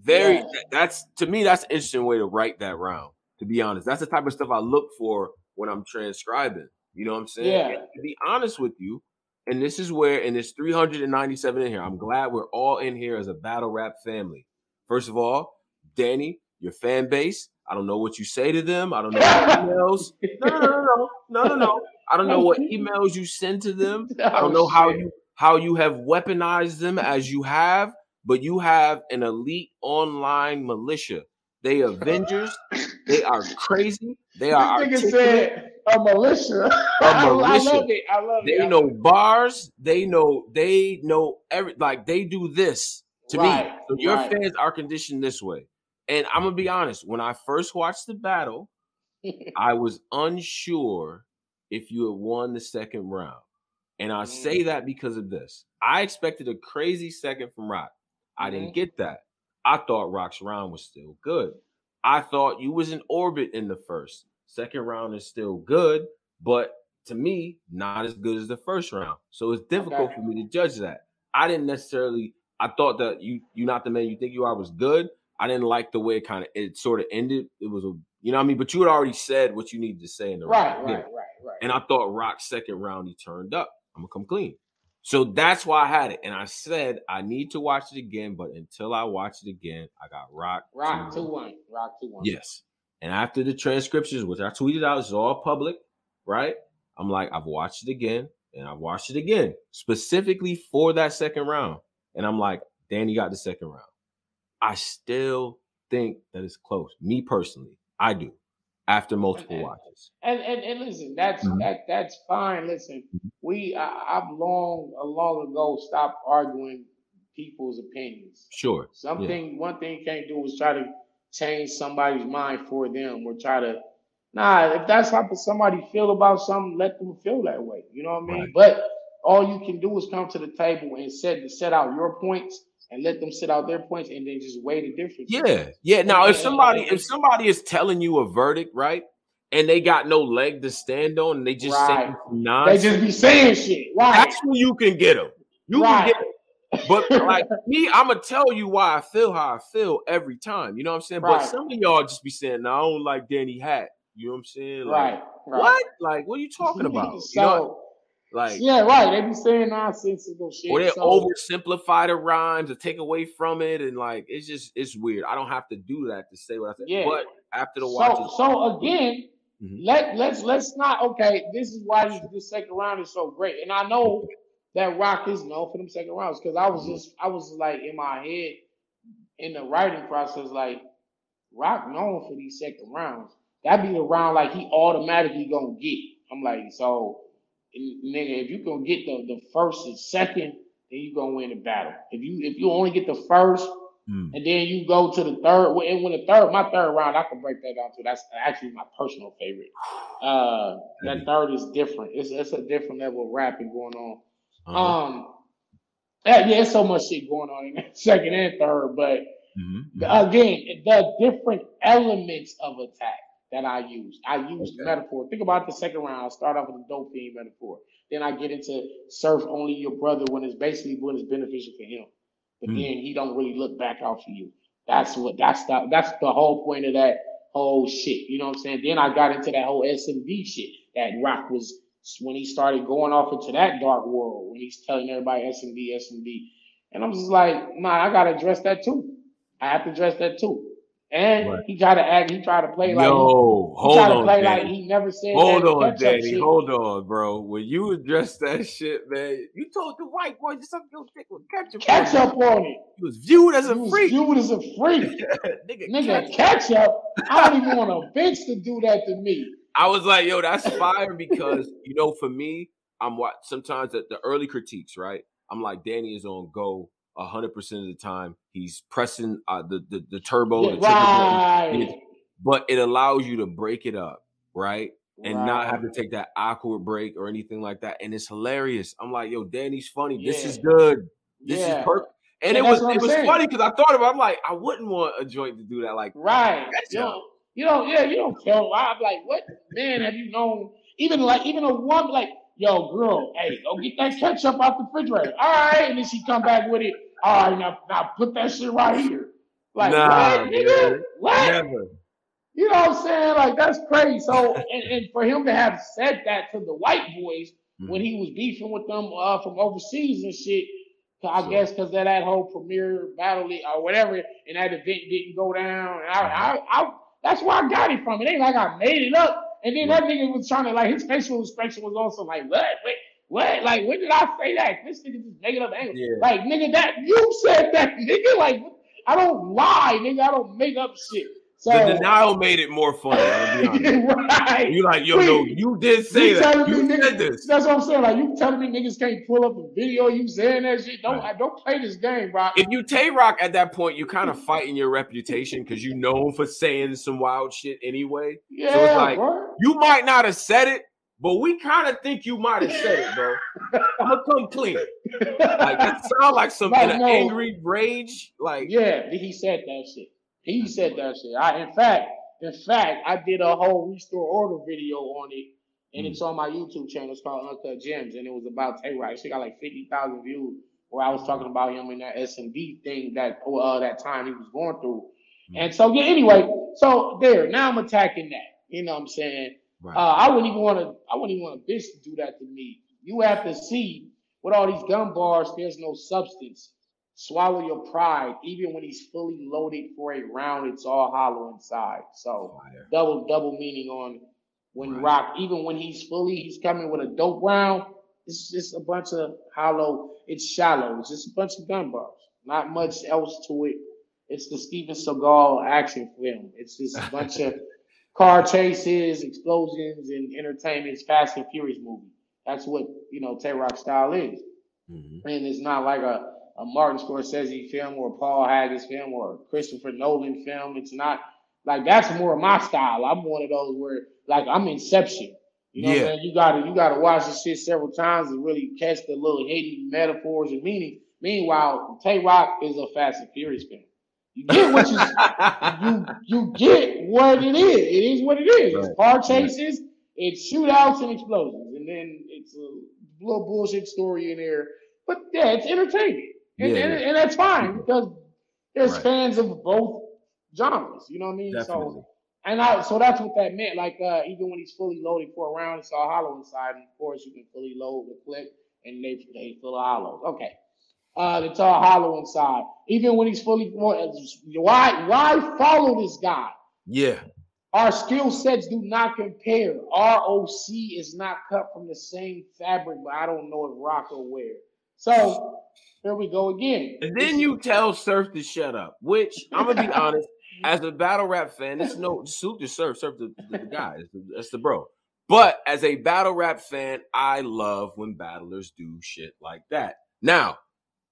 Very yes. that's to me, that's an interesting way to write that round, to be honest. That's the type of stuff I look for when I'm transcribing. You know what I'm saying? Yeah. to be honest with you, and this is where, and there's 397 in here. I'm glad we're all in here as a battle rap family. First of all, Danny, your fan base. I don't know what you say to them. I don't know what emails. No, no, no, no, no, no, no. I don't know what emails you send to them. I don't oh, know how you how you have weaponized them as you have, but you have an elite online militia. They Avengers. They are crazy. They are. This nigga said a militia. A militia. I love it. I love they it. They know bars. They know. They know every. Like they do this to right. me. So your right. fans are conditioned this way. And I'm gonna be honest. When I first watched the battle, I was unsure if you had won the second round. And I say mm. that because of this. I expected a crazy second from Roc. I didn't mm-hmm. get that. I thought Roc's round was still good. I thought you was in orbit in the first. Second round is still good, but to me, not as good as the first round. So it's difficult okay. for me to judge that. I didn't necessarily. I thought that you you not the man you think you are was good. I didn't like the way it kind of it sort of ended. It was a you know what I mean, but you had already said what you needed to say in the right, round. Right, right, right, right. And I thought Roc's second round he turned up. I'm gonna come clean. So that's why I had it. And I said I need to watch it again, but until I watch it again, I got Roc. Roc 2 1. Roc 2 1. Yes. And after the transcriptions, which I tweeted out, is all public, right? I'm like, I've watched it again and I've watched it again, specifically for that second round. And I'm like, Danny got the second round. I still think that it's close. Me personally, I do. After multiple and, watches. And, and and listen, that's mm-hmm. that that's fine. Listen, mm-hmm. we I, have long a long ago stopped arguing people's opinions. Sure. Something yeah. one thing you can't do is try to change somebody's mind for them or try to nah, if that's how somebody feel about something, let them feel that way. You know what I mean? Right. But all you can do is come to the table and set set out your points and let them sit out their points and then just weigh the difference. Yeah, yeah. Now, if somebody if somebody is telling you a verdict, right, and they got no leg to stand on, and they just right. say nonsense, they just be saying shit. Right, that's when you can get them. You right. can get them. But like me, I'm gonna tell you why I feel how I feel every time. You know what I'm saying? Right. But some of y'all just be saying, "No, I don't like Danny Hat." You know what I'm saying? Like, right, right. What? Like, what are you talking about? so, you know? Like yeah, right. They be saying nonsensical shit. Or they so. oversimplify the rhymes or take away from it, and like it's just it's weird. I don't have to do that to say what I said. Yeah. But after the watch, so, so again, mm-hmm. let let's let's not okay. This is why this, this second round is so great, and I know that Roc is known for them second rounds because I was mm-hmm. just I was like in my head in the writing process like Roc known for these second rounds. That'd be the round like he automatically gonna get. I'm like so nigga, if you gonna get the, the first and second, then you gonna win the battle. If you if you only get the first mm. and then you go to the third, and when the third, my third round, I can break that down too. That's actually my personal favorite. Uh, that third is different. It's it's a different level of rapping going on. Uh-huh. Um, yeah, it's so much shit going on in that second and third, but mm-hmm. again, the different elements of attack that I use. I use okay. metaphor. Think about the second round. I start off with a dope fiend metaphor. Then I get into surf only your brother when it's basically when it's beneficial for him. But mm. then he don't really look back out for you. That's what that's the that's the whole point of that whole shit. You know what I'm saying? Then I got into that whole SMD shit that Roc was when he started going off into that dark world when he's telling everybody SMD, SMD. And I'm just like, nah, I gotta address that too. I have to address that too. And right. he tried to act. He tried to play like. Yo, he, he tried to play like he never said. Hold on, Danny. Hold on, bro. When you address that shit, man, you told the white boy just something your dick with ketchup. Ketchup on it. He was viewed as a he freak. Viewed as a freak. nigga, nigga, ketchup. ketchup. I don't even want a bitch to do that to me. I was like, yo, that's fire because you know, for me, I'm what sometimes the, the early critiques, right? I'm like, Danny is on go hundred percent of the time. He's pressing uh, the, the the turbo, yeah, the right. but it allows you to break it up, right? And right. not have to take that awkward break or anything like that. And it's hilarious. I'm like, yo, Danny's funny. Yeah. This is good. This yeah. is perfect. And, and it was it was saying. funny because I thought about. It, I'm like, I wouldn't want a joint to do that. Like, right? You know, you know, yeah, you don't tell. I'm like, what man have you known? Even like, even a woman, like, yo, girl, hey, go get that ketchup out the refrigerator. All right, and then she come back with it all right, now, now put that shit right here. Like, nah, what, nigga? What? Never. You know what I'm saying? Like, that's crazy. So, and, and for him to have said that to the white boys mm-hmm. when he was beefing with them uh, from overseas and shit, I sure. guess because of that whole premiere battle or whatever, and that event didn't go down. And I, I, I, that's where I got it from. It ain't like I made it up. And then that nigga was trying to like his facial expression was also like, what? Wait, what? Like, when did I say that? This nigga just making up angles. Yeah. Like, nigga, that you said that, nigga. Like, I don't lie, nigga. I don't make up shit. So, the denial made it more funny. right. You like, yo, no, you did say you that. You me, said this. That's what I'm saying. Like, you telling me niggas can't pull up a video you saying that shit. Don't right. don't play this game, bro. If you Tay Roc at that point, you kind of fighting your reputation because you know for saying some wild shit anyway. Yeah, so it's like bro. you might not have said it, but we kind of think you might have said it, bro. I'm gonna come clean. Like it sounds like some like, no. angry rage. Like yeah, he said that shit. He said that shit. I in fact, in fact, I did a whole restore order video on it, and mm. it's on my YouTube channel. It's called Uncut Gems, and it was about Tay Roc. She got like fifty thousand views. Where I was talking about him in that S and D thing that uh, that time he was going through. Mm. And so yeah, anyway, so there. Now I'm attacking that. You know what I'm saying? Right. Uh, I wouldn't even want to. I wouldn't even want a bitch to do that to me. You have to see with all these gun bars, there's no substance. Swallow your pride. Even when he's fully loaded for a round, it's all hollow inside. So Fire. double double meaning on when right. Roc. Even when he's fully, he's coming with a dope round. It's just a bunch of hollow. It's shallow. It's just a bunch of gun bars. Not much else to it. It's the Steven Seagal action film. It's just a bunch of car chases, explosions, and entertainment. It's Fast and Furious movie. That's what you know Tay Roc style is, mm-hmm. and it's not like a a Martin Scorsese film or a Paul Haggis film or a Christopher Nolan film. It's not like that's more of my style. I'm one of those where like I'm Inception. You know yeah. what I mean? You gotta you gotta watch this shit several times and really catch the little hidden metaphors and meaning. Meanwhile, Tay Roc is a Fast and Furious film. You get what you you you get what it is. It is what it is. Right. It's car chases, it's shootouts and explosions, and then it's a little bullshit story in there. But yeah, it's entertaining, and, yeah. and, and that's fine because there's right. fans of both genres. You know what I mean? Definitely. So and I so that's what that meant. Like uh, even when he's fully loaded for a round, it's all hollow inside. And of course, you can fully load the clip, and they they full of hollows. Okay, uh, it's all hollow inside. Even when he's fully why why follow this guy? Yeah. Our skill sets do not compare. ROC is not cut from the same fabric, but I don't know if Rock will wear. So here we go again. And then you tell Surf to shut up, which I'm gonna be honest as a battle rap fan, it's no suit to Surf. serve the, the, the guy. That's the, the bro. But as a battle rap fan, I love when battlers do shit like that. Now,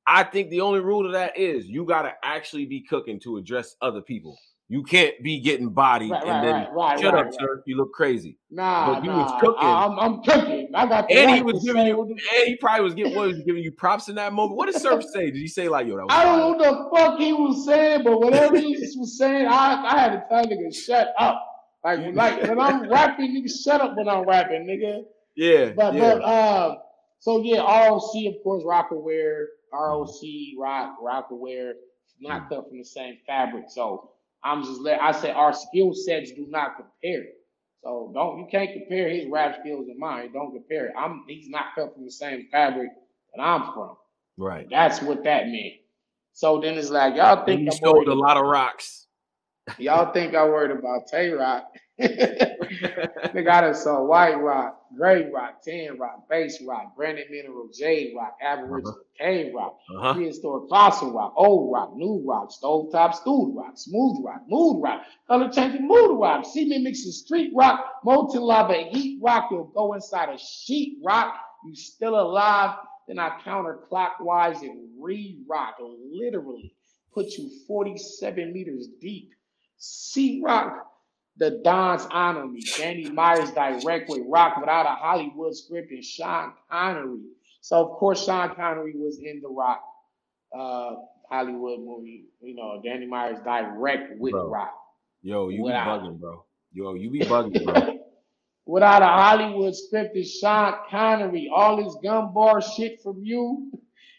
I think the only rule to that is you got to actually be cooking to address other people. You can't be getting bodied right, and right, then right, shut up, sir. You look crazy. Nah, but you nah, was cooking. I'm, I'm, cooking. I got. and he was giving you. And he probably was giving was giving you props in that moment. What did Surf say? Did he say like, "Yo"? I don't know what the fuck he was saying, but whatever he was saying, I I had to tell nigga shut up. Like like when I'm rapping, nigga, shut up when I'm rapping, nigga. Yeah. But yeah. but um, so yeah, ROC of course, Rocawear, ROC, Rock, Rocawear, not hmm. cut from the same fabric, so. I'm just let I say our skill sets do not compare. So don't you can't compare his rap skills and mine. Don't compare it. I'm he's not cut from the same fabric that I'm from. Right. That's what that meant. So then it's like y'all think you stole a lot of rocks. Y'all think I worried about Tay Roc. They got us saw White Rock, Gray Rock, Tan Rock, Base Rock, Granite Mineral, Jade Rock, Aboriginal uh-huh. Cave Rock, uh-huh. Prehistoric Fossil Rock, Old Rock, New Rock, Stovetop Stool Rock, Smooth Rock, Mood Rock, Color Changing Mood Rock, Cement Mixing Street Rock, Molten Lava, Heat Rock, you'll go inside a sheet rock, you still alive, then I counterclockwise and re-rock, literally put you 47 meters deep. Sea Rock, the Dons honor me. Danny Myers direct with Rock without a Hollywood script and Sean Connery. So of course Sean Connery was in the Rock uh, Hollywood movie. You know, Danny Myers direct with bro. Rock. Yo, you without, be bugging, bro. Yo, you be bugging, bro. without a Hollywood script and Sean Connery, all this gun bar shit from you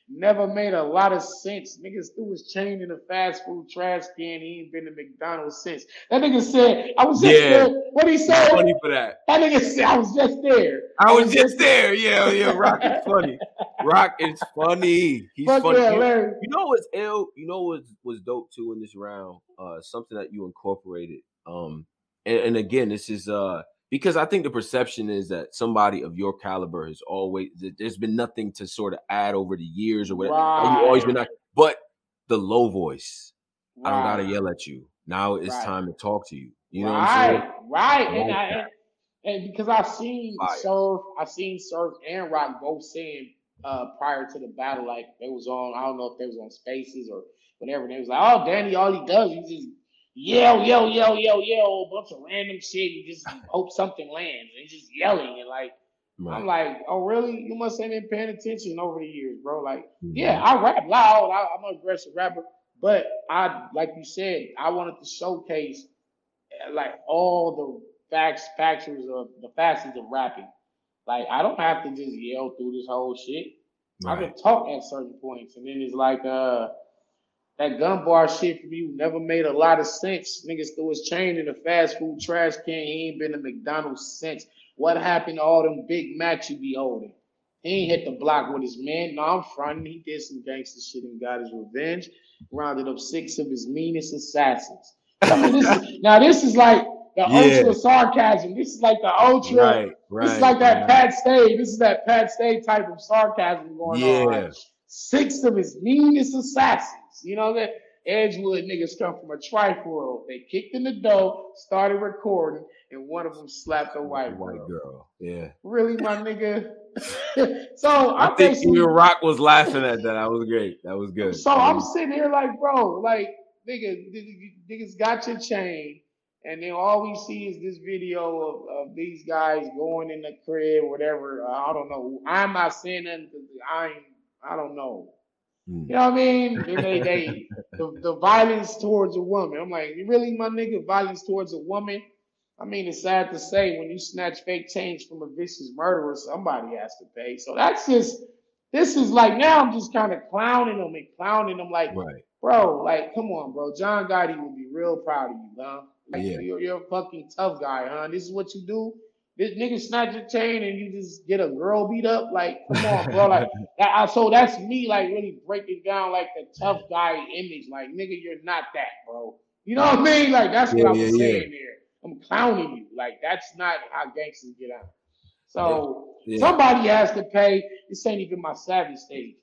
never made a lot of sense. Niggas threw his chain in a fast food trash can. He ain't been to McDonald's since. That nigga said, I was just yeah. there. What he said? Funny for that. That nigga said, I was just there. I, was, just there. Yeah, yeah. Roc is funny. Roc is funny. He's Fuck funny. Yeah, you, you, know what's ill? You know what was dope too in this round? Uh, something that you incorporated. Um, and, and again, this is uh because I think the perception is that somebody of your caliber has always there's been nothing to sort of add over the years or whatever. Right. You always been but the low voice. Right. I don't gotta yell at you. Now it's right. time to talk to you. You know right. what I'm saying? Right. And, I, and, and because I've seen Fire. Surf, I've seen Surf and Roc both saying uh, prior to the battle, like they was on, I don't know if they was on spaces or whatever. They was like, oh, Danny, all he does, he just yell, yell, yell, yell, yell, a bunch of random shit. You just hope something lands. And just yelling and like right. I'm like, oh really? You must have been paying attention over the years, bro. Like, mm-hmm. yeah, I rap loud. I, I'm an aggressive rapper, but I, like you said, I wanted to showcase eh, like all the facts, factors of the facets of rapping. Like, I don't have to just yell through this whole shit. Right. I can talk at certain points, and then it's like, uh that gun bar shit from you never made a lot of sense. Niggas threw his chain in the fast food trash can. He ain't been to McDonald's since. What happened to all them Big Macs you be holding? He ain't hit the block with his man. No, I'm fronting. He did some gangster shit and got his revenge. Rounded up six of his meanest assassins. this is, now this is like the yeah. ultra sarcasm. This is like the ultra. Right, right, this is like that right. Pat Stay. This is that Pat Stay type of sarcasm going yeah. on. Six of his meanest assassins. You know that Edgewood niggas come from a trife world. They kicked in the door, started recording, and one of them slapped a white, white girl. girl. Yeah. Really, my nigga. so I, I think even Roc was laughing at that. That was great. That was good. So I'm sitting here like, bro, like nigga, niggas got your chain. And then all we see is this video of, of these guys going in the crib, whatever. I don't know. I'm not saying nothing because I I don't know. Mm. You know what I mean? they, they the, the violence towards a woman. I'm like, you really, my nigga, violence towards a woman? I mean, it's sad to say when you snatch fake change from a vicious murderer, somebody has to pay. So that's just, this is like, now I'm just kind of clowning them and clowning them like, right. bro, like, come on, bro. John Gotti would be real proud of you, huh? Like, yeah. you're, you're a fucking tough guy, huh? This is what you do? This nigga snatch a chain and you just get a girl beat up? Like, come on, bro. Like, that, so that's me, like, really breaking down, like, the tough guy image. Like, nigga, you're not that, bro. You know what I mean? Like, that's what I'm yeah, saying there. I'm clowning you. Like, that's not how gangsters get out. So, somebody has to pay. This ain't even my savage stage.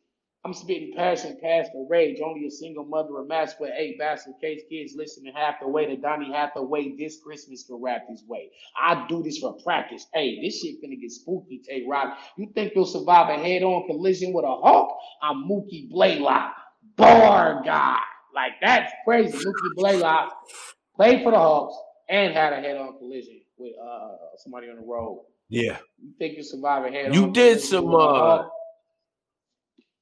I'm spitting passion past the rage. Only a single mother of mass with eight bastard case kids listening half the way to Donny Hathaway this Christmas can rap this way. I do this for practice. Hey, this shit finna get spooky, Tay Roc. You think you'll survive a head-on collision with a hawk? I'm Mookie Blaylock, bar guy. Like that's crazy. Mookie Blaylock played for the Hawks and had a head-on collision with uh somebody on the road. Yeah. You think you survive a head-on? You did some uh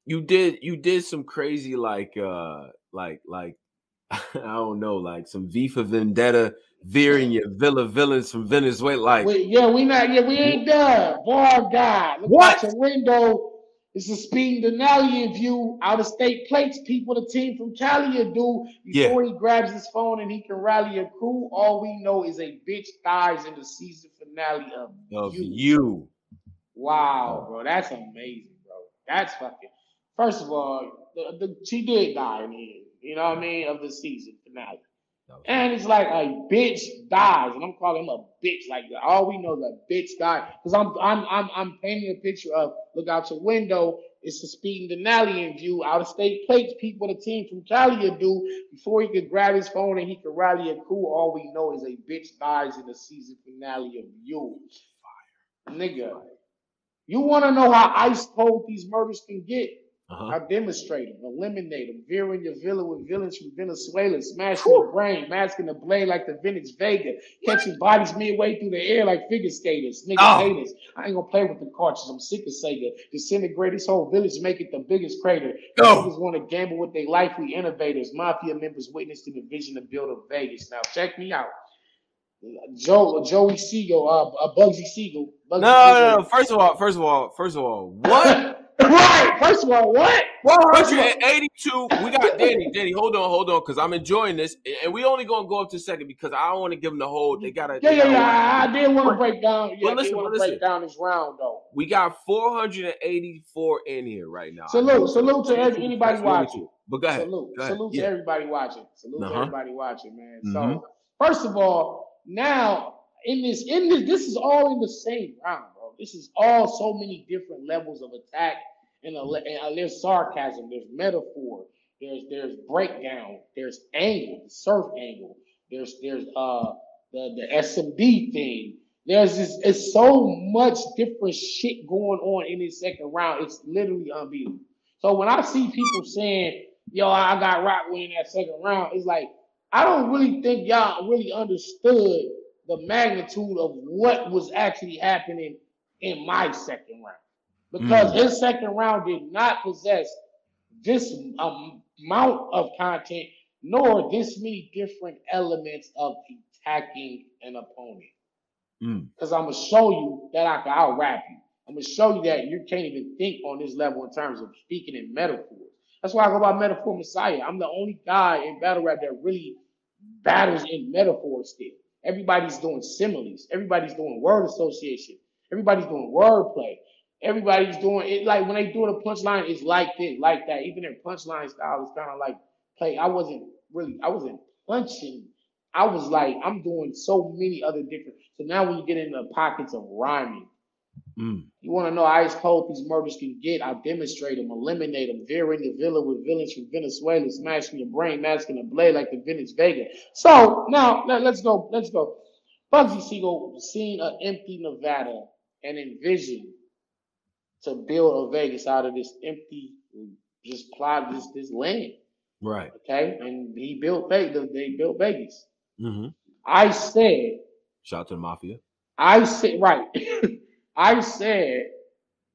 you did you did some crazy like uh like like I don't know like some V for Vendetta veering your Villa villains from Venezuela like Wait, yeah we not yeah we ain't done bar guy look what? the window it's a speeding Denali view out of state plates people the team from Cali do before yeah. he grabs his phone and he can rally a crew all we know is a bitch dies in the season finale of, of you. you. Wow, bro, that's amazing, bro. That's fucking First of all, the, the, she did die in the end, you know what I mean, of the season finale. And it's like a bitch dies, and I'm calling him a bitch. Like all we know is a bitch died. Because I'm I'm I'm I'm painting a picture of look out your window. It's a speeding Denali in view. Out of state plates, people the team from Cali do before he could grab his phone and he could rally a crew. All we know is a bitch dies in the season finale of you. Fire. Nigga. You want to know how ice cold these murders can get? Uh-huh. I demonstrate them, eliminate them, veering your villa with villains from Venezuela, smashing the brain, masking the blade like the vintage Vega, catching bodies midway through the air like figure skaters, nigga oh. haters. I ain't gonna play with the cartridge. I'm sick of Sega. Disintegrate this whole village, make it the biggest crater. Oh. Niggas want to gamble with their life. We innovators, mafia members witnessing the vision to build a Vegas. Now check me out. Joe Joey Siegel, uh, uh Bugsy Siegel. Bugsy no, Siegel. no, no. First of all, first of all, first of all, what? right. First of all, what? 182. We got Danny. Danny, hold on, hold on, because I'm enjoying this, and we only gonna go up to second because I don't want to give them the whole. They gotta. Yeah, yeah, yeah. I did want to break down. Yeah, listen, I want to break down this round though. We got 484 in here right now. Salute, salute to every, anybody watching. But go ahead. Salute, go ahead. salute yeah. to everybody watching. Salute uh-huh. to everybody watching, man. Mm-hmm. So first of all, now in this, in this, this is all in the same round, bro. This is all so many different levels of attack and, and there's sarcasm, there's metaphor, there's there's breakdown, there's angle, surf angle, there's there's uh the the SMD thing. There's this it's so much different shit going on in this second round. It's literally unbeatable. So when I see people saying, "Yo, I got Roc winning that second round," it's like I don't really think y'all really understood the magnitude of what was actually happening in my second round because mm. his second round did not possess this amount of content nor this many different elements of attacking an opponent. Because mm. I'm gonna show you that I can out rap you. I'm gonna show you that you can't even think on this level in terms of speaking in metaphors. That's why I go by metaphor messiah. I'm the only guy in battle rap that really battles in metaphors still. Everybody's doing similes. Everybody's doing word association. Everybody's doing wordplay everybody's doing it like when they do the punchline, it's like this, like that. Even their punchline style is kind of like play. I wasn't really, I wasn't punching. I was like, I'm doing so many other different. So now when you get in the pockets of rhyming, mm. you want to know how ice cold these murders can get. I demonstrate them, eliminate them, veering the villa with villains from Venezuela, smashing your brain, masking the blade like the vintage Vega. So now let, let's go, let's go. Bugsy Siegel seen an empty Nevada and envisioned to build a Vegas out of this empty, just plot this this land. Right. Okay, and he built Vegas. They built Vegas. Mm-hmm. I said, Shout out to the mafia. I said, right. I said,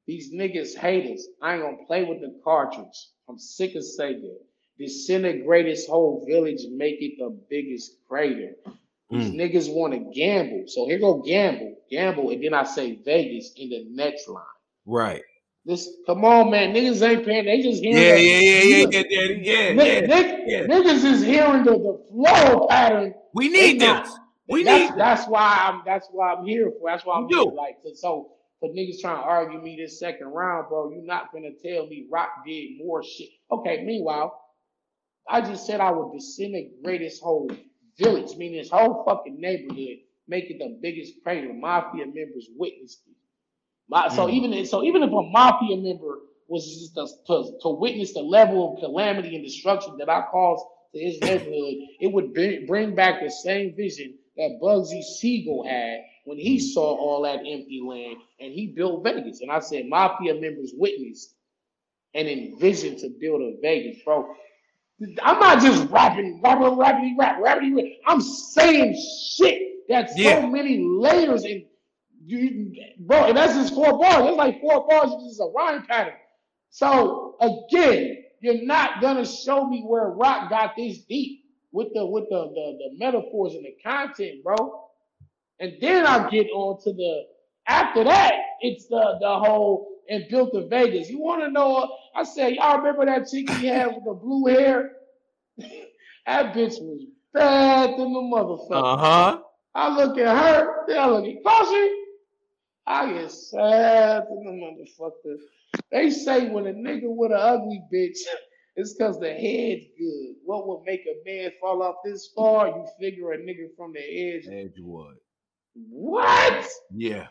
these niggas haters. I ain't gonna play with the cartridge. I'm sick of saying that. Disintegrate this whole village make it the biggest crater. These Mm. niggas want to gamble. So here go gamble, gamble, and then I say Vegas in the next line. Right. This, come on, man. Niggas ain't paying. They just hearing. yeah, the- yeah, yeah, yeah, yeah, yeah, Ni- yeah. nig- yeah. Niggas is hearing the, the flow pattern. We need They not- this. We that's, need that's why I'm that's why I'm here for. That's why I'm here. Like so, so for niggas trying to argue me this second round, bro, You're not gonna tell me Rock did more shit. Okay, meanwhile, I just said I would disintegrate this whole village, meaning this whole fucking neighborhood, make it the biggest crater. Mafia members witnessed it. My, so Mm. even so, even if a mafia member was just to, to, witness the level of calamity and destruction that I caused to his neighborhood, it would bring, bring back the same vision that Bugsy Siegel had when he saw all that empty land and he built Vegas. And I said, mafia members witnessed and envisioned to build a Vegas, bro. I'm not just rapping, rapping, rapping, rap, rapping, rap. I'm saying shit that's Yeah. so many layers and you, bro. And that's just four bars. That's like four bars. It's just a rhyme pattern. So again, you're not gonna show me where Roc got this deep with the with the the, the metaphors and the content, bro. And then I get on to the after that, it's the the whole and built to Vegas. You want to know? I said, y'all remember that chick he had with the blue hair? that bitch was bad than the motherfucker. Uh huh. I look at her, then I look at Caution. I get sad than the motherfucker. They say when a nigga with an ugly bitch, it's because the head's good. What would make a man fall off this far? You figure a nigga from the edge. Edgewood. What? Yeah.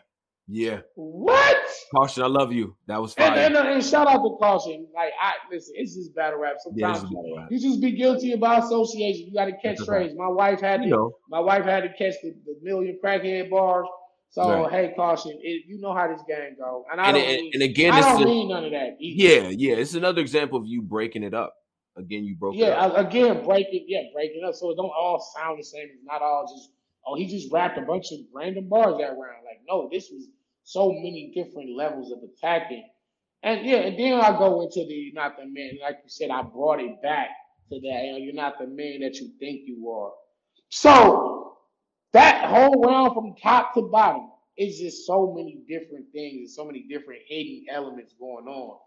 Yeah. What? Caution, I love you. That was And, fire. and, and shout out to Caution. Like I listen, it's just battle rap. Yeah, Sometimes is battle rap. you just be guilty by association. You got to catch strays. My wife had to. know. My wife had to catch the, the million crackhead bars. So Right. hey, caution. It, you know how this game go, and I And, don't. and, mean, and again, I don't a, mean none of that. either. yeah, yeah. It's another example of you breaking it up. Again, you broke it Yeah. up. I- Again, breaking. Yeah, breaking up. So it don't all sound the same. It's not all just. Oh, he just rapped a bunch of random bars that round. Like no, this was so many different levels of attacking. And yeah, and then I go into the you're not the man. Like you said, I brought it back to that. You know, you're not the man that you think you are. So that whole round from top to bottom is just so many different things and so many different hidden elements going on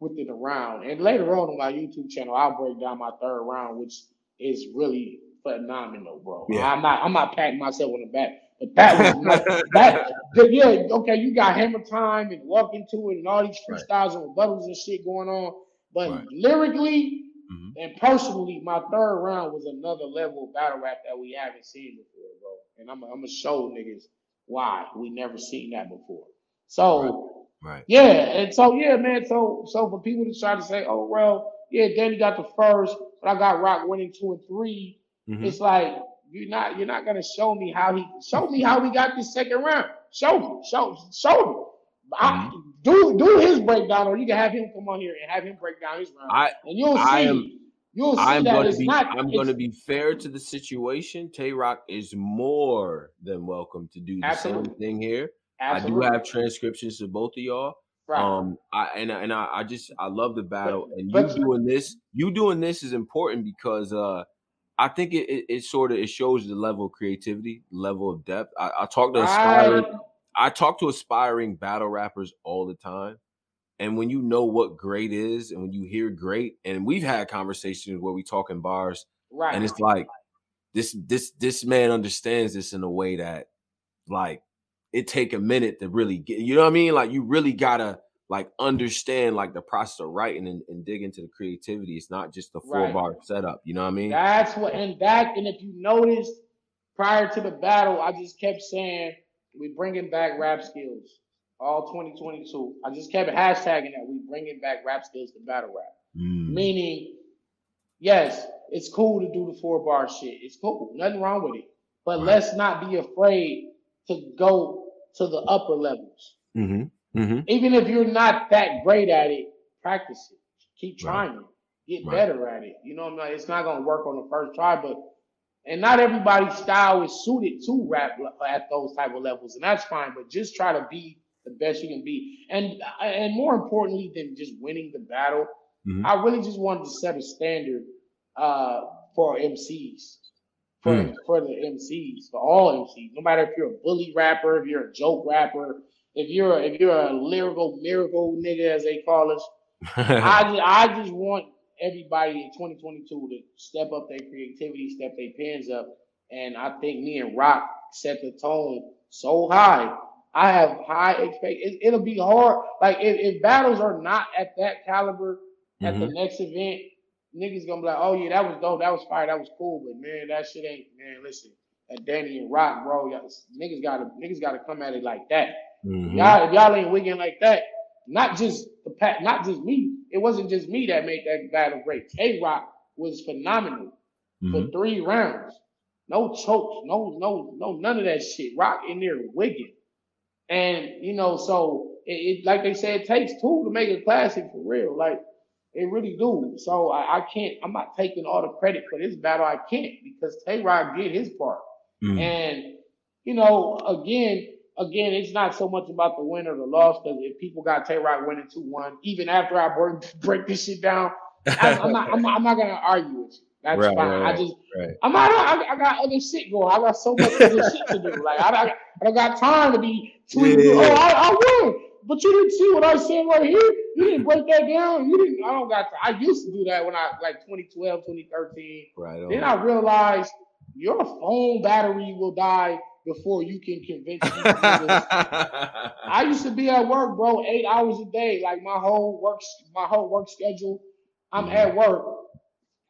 within the round. And later on on my YouTube channel, I'll break down my third round, which is really phenomenal, bro. Yeah. I'm not I'm not patting myself on the back, that was that but yeah, okay, you got hammer time and walk into it and all these Right. freestyles and rebuttals and shit going on. But Right. lyrically Mhm. and personally, my third round was another level of battle rap that we haven't seen before, bro. And I'm, I'm gonna show niggas why we never seen that before. So Right. yeah, and so yeah, man. So so for people to try to say, oh well, yeah, Danny got the first, but I got Roc winning two and 3 Mhm. It's like you're not you're not gonna show me how he show me how we got this second round. Show me, show show me. I, Mm-hmm. do do his breakdown, or you can have him come on here and have him break down his round, I and you'll see. I am- you'll see I'm that it's be not. I'm going to be fair to the situation. Tay Roc is more than welcome to do the Absolutely. same thing here. absolutely I do have transcriptions of both of y'all. right. Um, I and I- and I, I just I love the battle, and you but- doing this, you doing this is important because uh, I think it it, it sort of it shows the level of creativity, level of depth. I, I talk to aspiring, Right. I talk to aspiring battle rappers all the time, and when you know what great is, and when you hear great, and we've had conversations where we talk in bars, right. and it's like this this this man understands this in a way that like it take a minute to really get you know what I mean? Like you really gotta like understand like the process of writing and, and dig into the creativity. It's not just the four Right. bar setup. You know what I mean? That's what, and back and if you noticed, prior to the battle, I just kept saying we bringing back rap skills all 2022. I just kept hashtagging that we bringing back rap skills to battle rap. Mm. Meaning, yes, it's cool to do the four bar shit. It's cool, nothing wrong with it. but right. let's not be afraid to go to the upper levels. Mm-hmm. Mm-hmm. Even if you're not that great at it, practice it. Keep trying right. it. Get right. better at it. You know, what I mean? it's not gonna work on the first try, but and not everybody's style is suited to rap at those type of levels, and that's fine. But just try to be the best you can be, and and more importantly than just winning the battle, mm-hmm. I really just wanted to set a standard uh, for MCs for, mm. for the MCs, for all MCs. No matter if you're a bully rapper, if you're a joke rapper, if you're if you're a lyrical miracle nigga as they call us. I just, I just want everybody in 2022 to step up their creativity, step their pens up, and I think me and Roc set the tone so high. I have high expectations. It, will be hard. Like if, if, battles are not at that caliber at mm-hmm. the next event, niggas gonna be like, oh yeah, that was dope, that was fire, that was cool, but man, that shit ain't man. Listen, at Danny and Roc, bro, y'all, niggas gotta niggas gotta come at it like that. Mm-hmm. Y'all, if y'all ain't wigging like that, not just the pat, not just me. It wasn't just me that made that battle great. Tay Roc was phenomenal mm-hmm. for three rounds. No chokes, no, no, no, none of that shit. Roc in there wigging. And you know, so it, it like they said, it takes two to make a classic for real. Like it really do. So I, I, can't. I'm not taking all the credit for this battle. I can't because Tay Roc did his part. Mm. And you know, again, again, it's not so much about the win or the loss because if people got Tay Roc winning two one, even after I break, break this shit down, I, am not. I'm not, I'm not gonna argue with you. That's right, fine. Right, I just, right. I'm not. I, I, got other shit going. I got so much other shit to do. Like I, I, I got time to be tweeting. Yeah. Oh, I, I won. But you didn't see what I said right here. You didn't break that down. You didn't. I don't got. To, I used to do that when I like 2012, 2013. Right. On. Then I realized your phone battery will die before you can convince me. I used to be at work, bro, eight hours a day. Like my whole work, my whole work schedule. I'm mm-hmm. at work,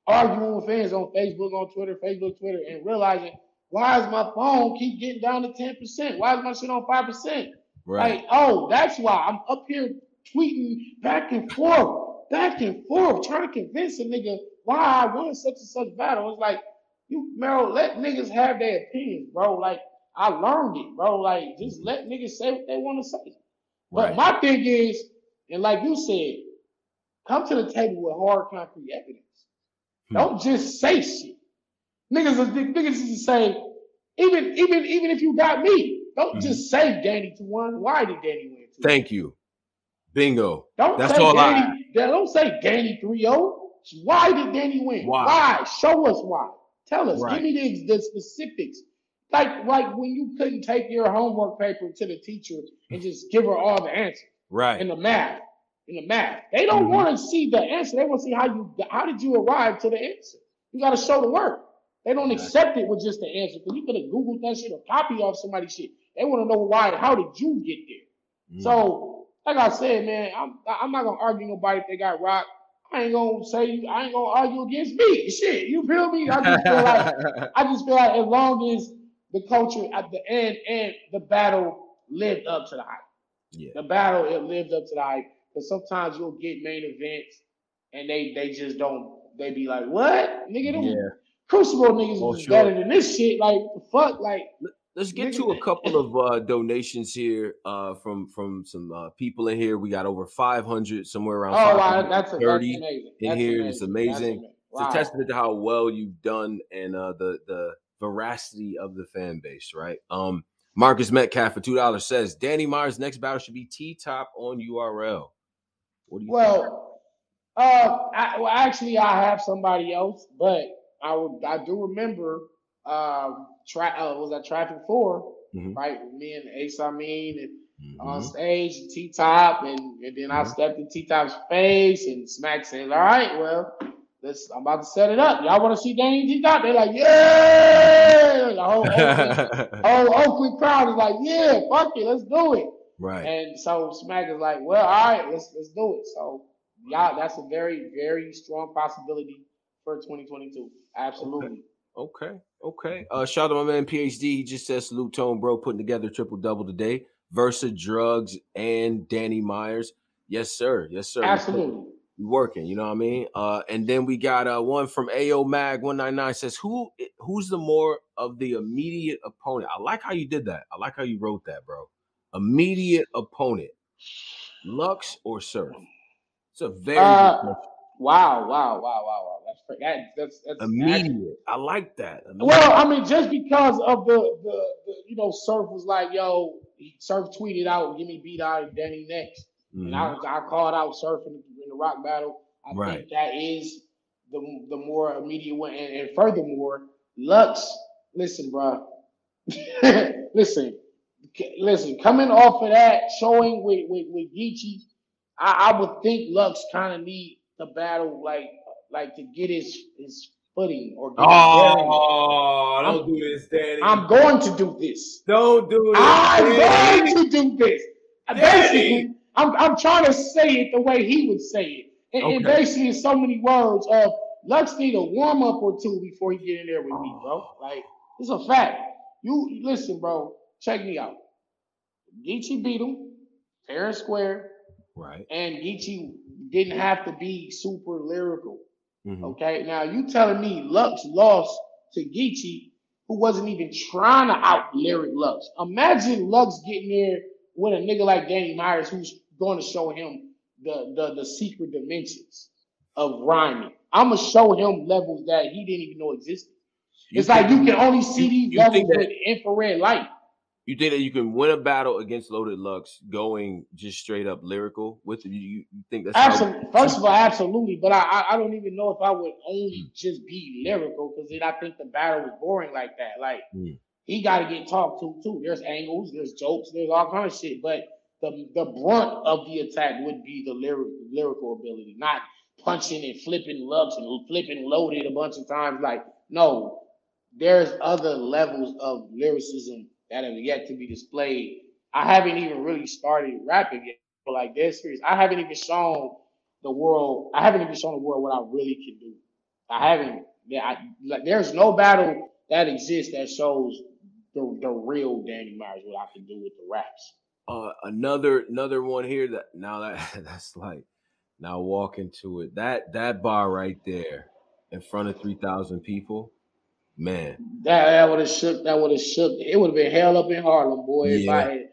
arguing with fans on Facebook, on Twitter, Facebook, Twitter, and realizing why is my phone keep getting down to 10%? Why is my shit on 5%? Right. Like, oh, that's why I'm up here tweeting back and forth, back and forth, trying to convince a nigga why I won such and such battle. It's like, you, Merrill, let niggas have their opinions, bro. Like, I learned it, bro. Like, just let niggas say what they want to say. Right. But my thing is, and like you said, come to the table with hard, concrete evidence. Hmm. Don't just say shit. Niggas, niggas just say, even, even, even if you got me, don't mm-hmm. just say Danny to one. Why did Danny win? Two? Thank you. Bingo. Don't That's all Danny, I. Don't say Danny 3-0. Why did Danny win? Why? why? Show us why. Tell us. Right. Give me the, the specifics. Like like when you couldn't take your homework paper to the teacher and just give her all the answers. Right. In the math. In the math. They don't mm-hmm. want to see the answer. They want to see how you how did you arrive to the answer. You got to show the work. They don't accept it with just the answer because you could have Googled that shit or copy off somebody's shit. They want to know why. How did you get there? Mm. So, like I said, man, I'm I'm not gonna argue nobody if they got Roc. I ain't gonna say I ain't gonna argue against me. Shit, you feel me? I just feel like I just feel like as long as the culture at the end and the battle lived up to the hype. Yeah. The battle it lived up to the hype. Because sometimes you'll get main events and they they just don't they be like, what? Nigga, them yeah. Crucible niggas well, is sure. better than this shit. Like the fuck? Like Let's get to a couple of uh, donations here uh, from from some uh, people in here. We got over 500, somewhere around oh, wow, that's, a, that's amazing. in that's here. Amazing. It's amazing. Wow. It's a testament to how well you've done and uh, the the veracity of the fan base, right? Um, Marcus Metcalf for two dollars says Danny Myers' next battle should be T top on URL. What do you? Well, uh, I, well, actually, I have somebody else, but I would I do remember um, tra- uh, was that Traffic 4, mm-hmm. right? Me and Ace Amin and mm-hmm. on stage, T Top, and, and then mm-hmm. I stepped in T Top's face, and Smack said, All right, well, let's, I'm about to set it up. Y'all want to see Danny T Top? They're like, Yeah! The whole Oakland, whole Oakland crowd is like, Yeah, fuck it, let's do it. Right. And so Smack is like, Well, all right, let's let's do it. So, yeah, that's a very, very strong possibility for 2022. Absolutely. Okay. Okay, okay. Uh, shout out to my man PhD. He just says salute tone, bro, putting together triple double today. Versa drugs and Danny Myers. Yes, sir. Yes, sir. Absolutely. We working. You know what I mean? Uh, and then we got uh one from AO Mag one nine nine says who who's the more of the immediate opponent? I like how you did that. I like how you wrote that, bro. Immediate opponent, Lux or Surf? It's a very uh, wow, wow, wow, wow, wow. That's that, that's that's immediate. I like that. Immediate. Well, I mean, just because of the, the the you know, Surf was like, yo, Surf tweeted out, "Give me beat out Danny next," mm-hmm. and I mm-hmm. I called out Surf the Roc battle. I right. think that is the the more immediate one, and, and furthermore, Lux. Listen, bro. listen, listen. Coming off of that showing with with, with Geechi, I, I would think Lux kind of need the battle like like to get his his footing or get oh, don't I'm, do this, Danny. I'm going to do this. Don't do it. I'm Danny. going to do this. Danny. Basically, I'm I'm trying to say it the way he would say it. And, okay. and basically, in so many words of Lux need a warm up or two before he get in there with me, bro. Like it's a fact. You listen, bro. Check me out. Geechi beat him, fair and square. Right. And Geechi didn't have to be super lyrical. Mm-hmm. Okay. Now you telling me Lux lost to Geechi, who wasn't even trying to out lyric Lux. Imagine Lux getting there with a nigga like Danny Myers, who's going to show him the the, the secret dimensions of rhyming. I'm gonna show him levels that he didn't even know existed. You it's like you can only see these levels with infrared light. You think that you can win a battle against Loaded Lux going just straight up lyrical with you? You, think that's absolutely? First of all, absolutely. But I, I don't even know if I would only mm. just be lyrical because then I think the battle was boring like that. Like mm. he got to get talked to too. There's angles, there's jokes, there's all kind of shit. But the the brunt of the attack would be the lyric, lyrical ability, not punching and flipping Lux and flipping Loaded a bunch of times. Like no, there's other levels of lyricism that have yet to be displayed. I haven't even really started rapping yet. But like this series, I haven't even shown the world. I haven't even shown the world what I really can do. I haven't. I, like, there's no battle that exists that shows the the real Danny Myers what I can do with the raps. Uh, another another one here that now that that's like now walk into it that that bar right there in front of three thousand people Man, that that would have shook. That would have shook. It would have been hell up in Harlem, boy. Yeah. If I had.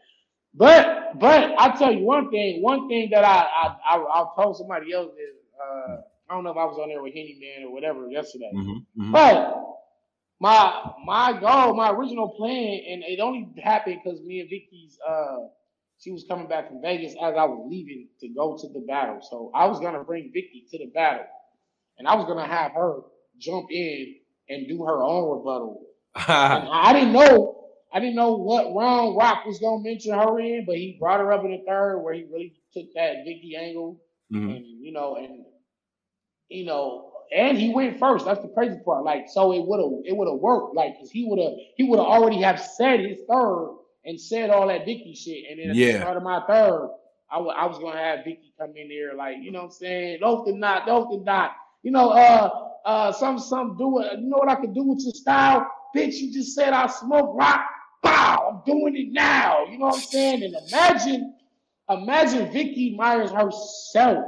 But but I tell you one thing. One thing that I I I, I told somebody else is uh, I don't know if I was on there with Henny Man or whatever yesterday, mm-hmm, mm-hmm. but my my goal, my original plan, and it only happened because me and Vicky's uh she was coming back from Vegas as I was leaving to go to the battle. So I was gonna bring Vicky to the battle, and I was gonna have her jump in and do her own rebuttal. I didn't know. I didn't know what round Roc was gonna mention her in, but he brought her up in the third where he really took that Vicky angle, mm-hmm. and you know, and you know, and he went first. That's the crazy part. Like, so it would have it would have worked. Like, cause he would have he would have already have said his third and said all that Vicky shit, and then at yeah. the start of my third, I, w- I was gonna have Vicky come in there like, you know what I'm saying? Don't not, don't not. You know, uh, uh, some some do it. You know what I can do with your style, bitch? You just said I smoke rock. Bow, I'm doing it now. You know what I'm saying? And imagine, imagine Vicky Myers herself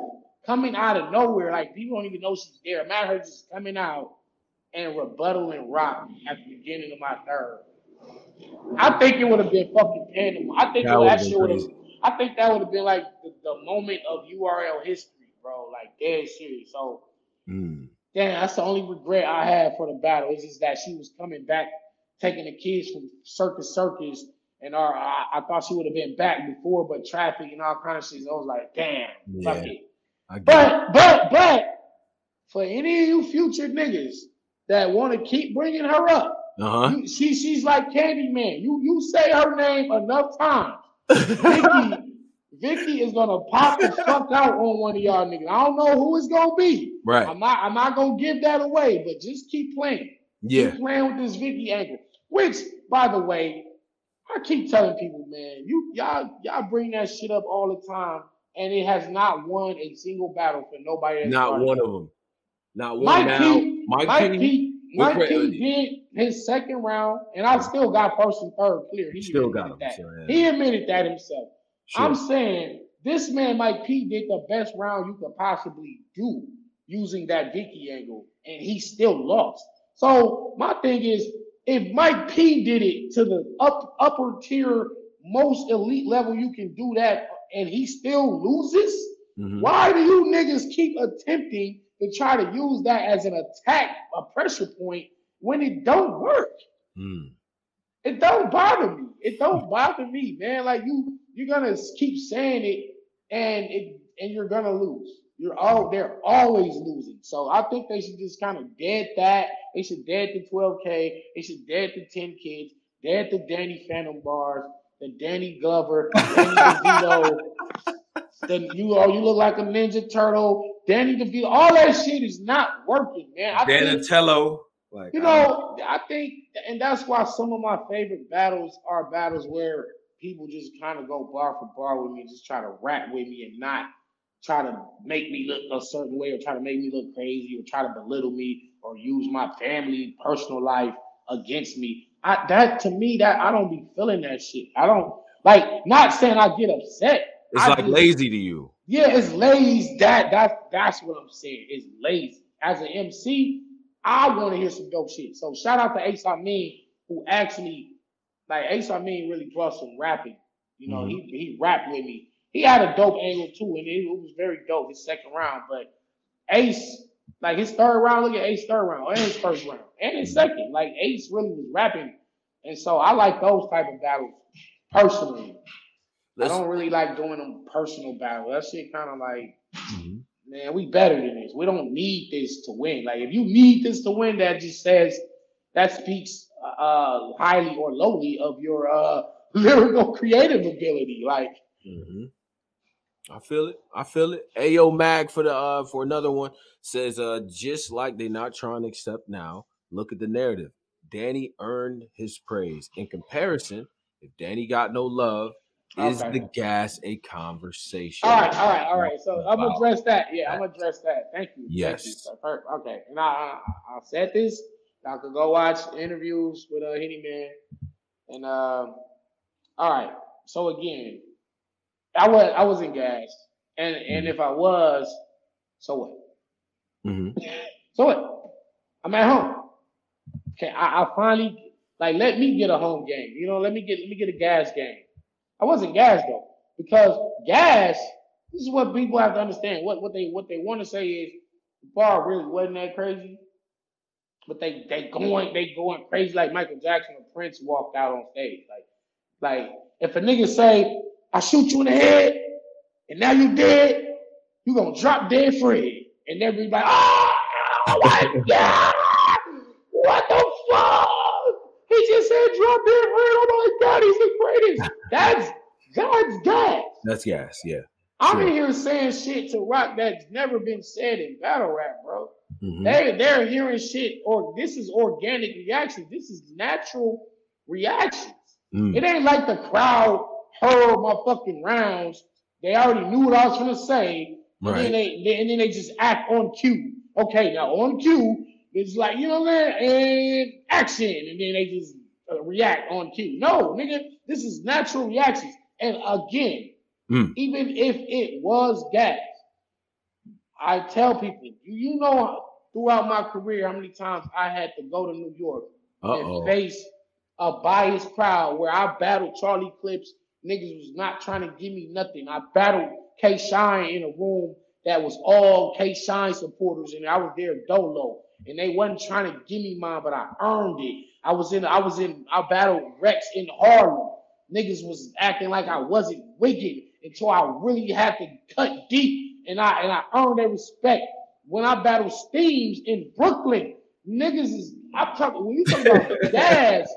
coming out of nowhere, like people don't even know she's there. Imagine her just coming out and rebuttaling Roc at the beginning of my third. I think it would have been fucking tandem. I think that, shit would have. I think that would have been like the, the, moment of URL history, bro. Like dead serious. So. Mm. Damn, that's the only regret I had for the battle. Is just that she was coming back, taking the kids from Circus Circus, and our, I, I thought she would have been back before, but traffic and all kinds of shit. I was like, damn, yeah, fuck it. But but but for any of you future niggas that want to keep bringing her up, uh-huh. you, she she's like Candyman. You you say her name enough times, Vicky Vicky is gonna pop the fuck out on one of y'all niggas. I don't know who it's gonna be. Right. I'm not. I'm not gonna give that away. But just keep playing. Yeah. Keep playing with this Vicky angle. Which, by the way, I keep telling people, man, you y'all y'all bring that shit up all the time, and it has not won a single battle for nobody. Not one of them. Not one. Mike now, Pete, Mike, Mike Pete. Mike Pete did his second round, and I still got first and third clear. He still got him. That. Yeah. He admitted that himself. Sure. I'm saying this man Mike P did the best round you could possibly do using that Vicky angle, and he still lost. So my thing is, if Mike P did it to the up upper tier, most elite level you can do that, and he still loses, mm-hmm. why do you niggas keep attempting to try to use that as an attack, a pressure point when it don't work? Mm. It don't bother me. It don't bother me, man. Like you, you're gonna keep saying it, and it, and you're gonna lose. You're all they're always losing. So I think they should just kind of dead that. They should dead the 12K. They should dead the 10 kids. Dead the Danny Phantom bars. The Danny Glover. Danny DeVito. then you are you look like a Ninja Turtle. Danny DeVito. All that shit is not working, man. I Donatello. Like, you know, I think, and that's why some of my favorite battles are battles where people just kind of go bar for bar with me, just try to rap with me and not try to make me look a certain way or try to make me look crazy or try to belittle me or use my family personal life against me. I, that to me, that I don't be feeling that shit. I don't like not saying I get upset. It's I like just, lazy to you. Yeah, it's lazy. That that that's what I'm saying. It's lazy. As an MC, I want to hear some dope shit. So shout out to Ace Amin, who actually like Ace Amin really brought some rapping. You know, mm-hmm. he he rapped with me. He had a dope angle too, and it, it, was very dope his second round. But Ace, like his third round, look at Ace third round and his first round and his second. Like Ace really was rapping, and so I like those type of battles personally. Let's, I don't really like doing them personal battles. That shit kind of like. Mm-hmm man, we better than this. We don't need this to win. Like if you need this to win, that just says that speaks uh, highly or lowly of your uh, lyrical creative ability. Like, mm-hmm. I feel it. I feel it. Ayo Mag for the uh for another one says uh just like they're not trying to accept now. Look at the narrative. Danny earned his praise. In comparison, if Danny got no love, is okay. the gas a conversation? All right, all right, all right. So I'm gonna address that. Yeah, I'm gonna address that. Thank you. Yes. Thank you. Okay, and I, I I said this. Y'all could go watch interviews with uh Henny Man. And um, all right. So again, I was I was in gas, and and if I was, so what? Mm-hmm. so what? I'm at home. Okay, I, I finally like let me get a home game. You know, let me get let me get a gas game. I wasn't gas though, because gas. This is what people have to understand. What what they what they want to say is the bar really wasn't that crazy, but they they going they going crazy like Michael Jackson or Prince walked out on stage. Like like if a nigga say I shoot you in the head and now you dead, you gonna drop dead free, and everybody oh, oh my god, what the fuck? He just said drop dead. Oh god, he's the greatest. That's God's gas. That's gas, yeah. I'm sure. in here saying shit to Roc that's never been said in battle rap, bro. Mm-hmm. They they're hearing shit, or this is organic reaction. This is natural reactions. Mm. It ain't like the crowd heard my fucking rounds. They already knew what I was gonna say, right. and then they, they, and then they just act on cue. Okay, now on cue, it's like you know what I'm and action, and then they just uh, react on cue. No, nigga, this is natural reactions. And again, mm. even if it was gas, I tell people, you know, throughout my career, how many times I had to go to New York Uh-oh. and face a biased crowd where I battled Charlie Clips. Niggas was not trying to give me nothing. I battled K Shine in a room that was all K Shine supporters, and I was there dolo, and they wasn't trying to give me mine, but I earned it. I was in, I was in, I battled Rex in Harlem niggas was acting like I wasn't wicked until I really had to cut deep and I and I earned their respect. When I battled Steams in Brooklyn, niggas is I'm talking when you talk about gas,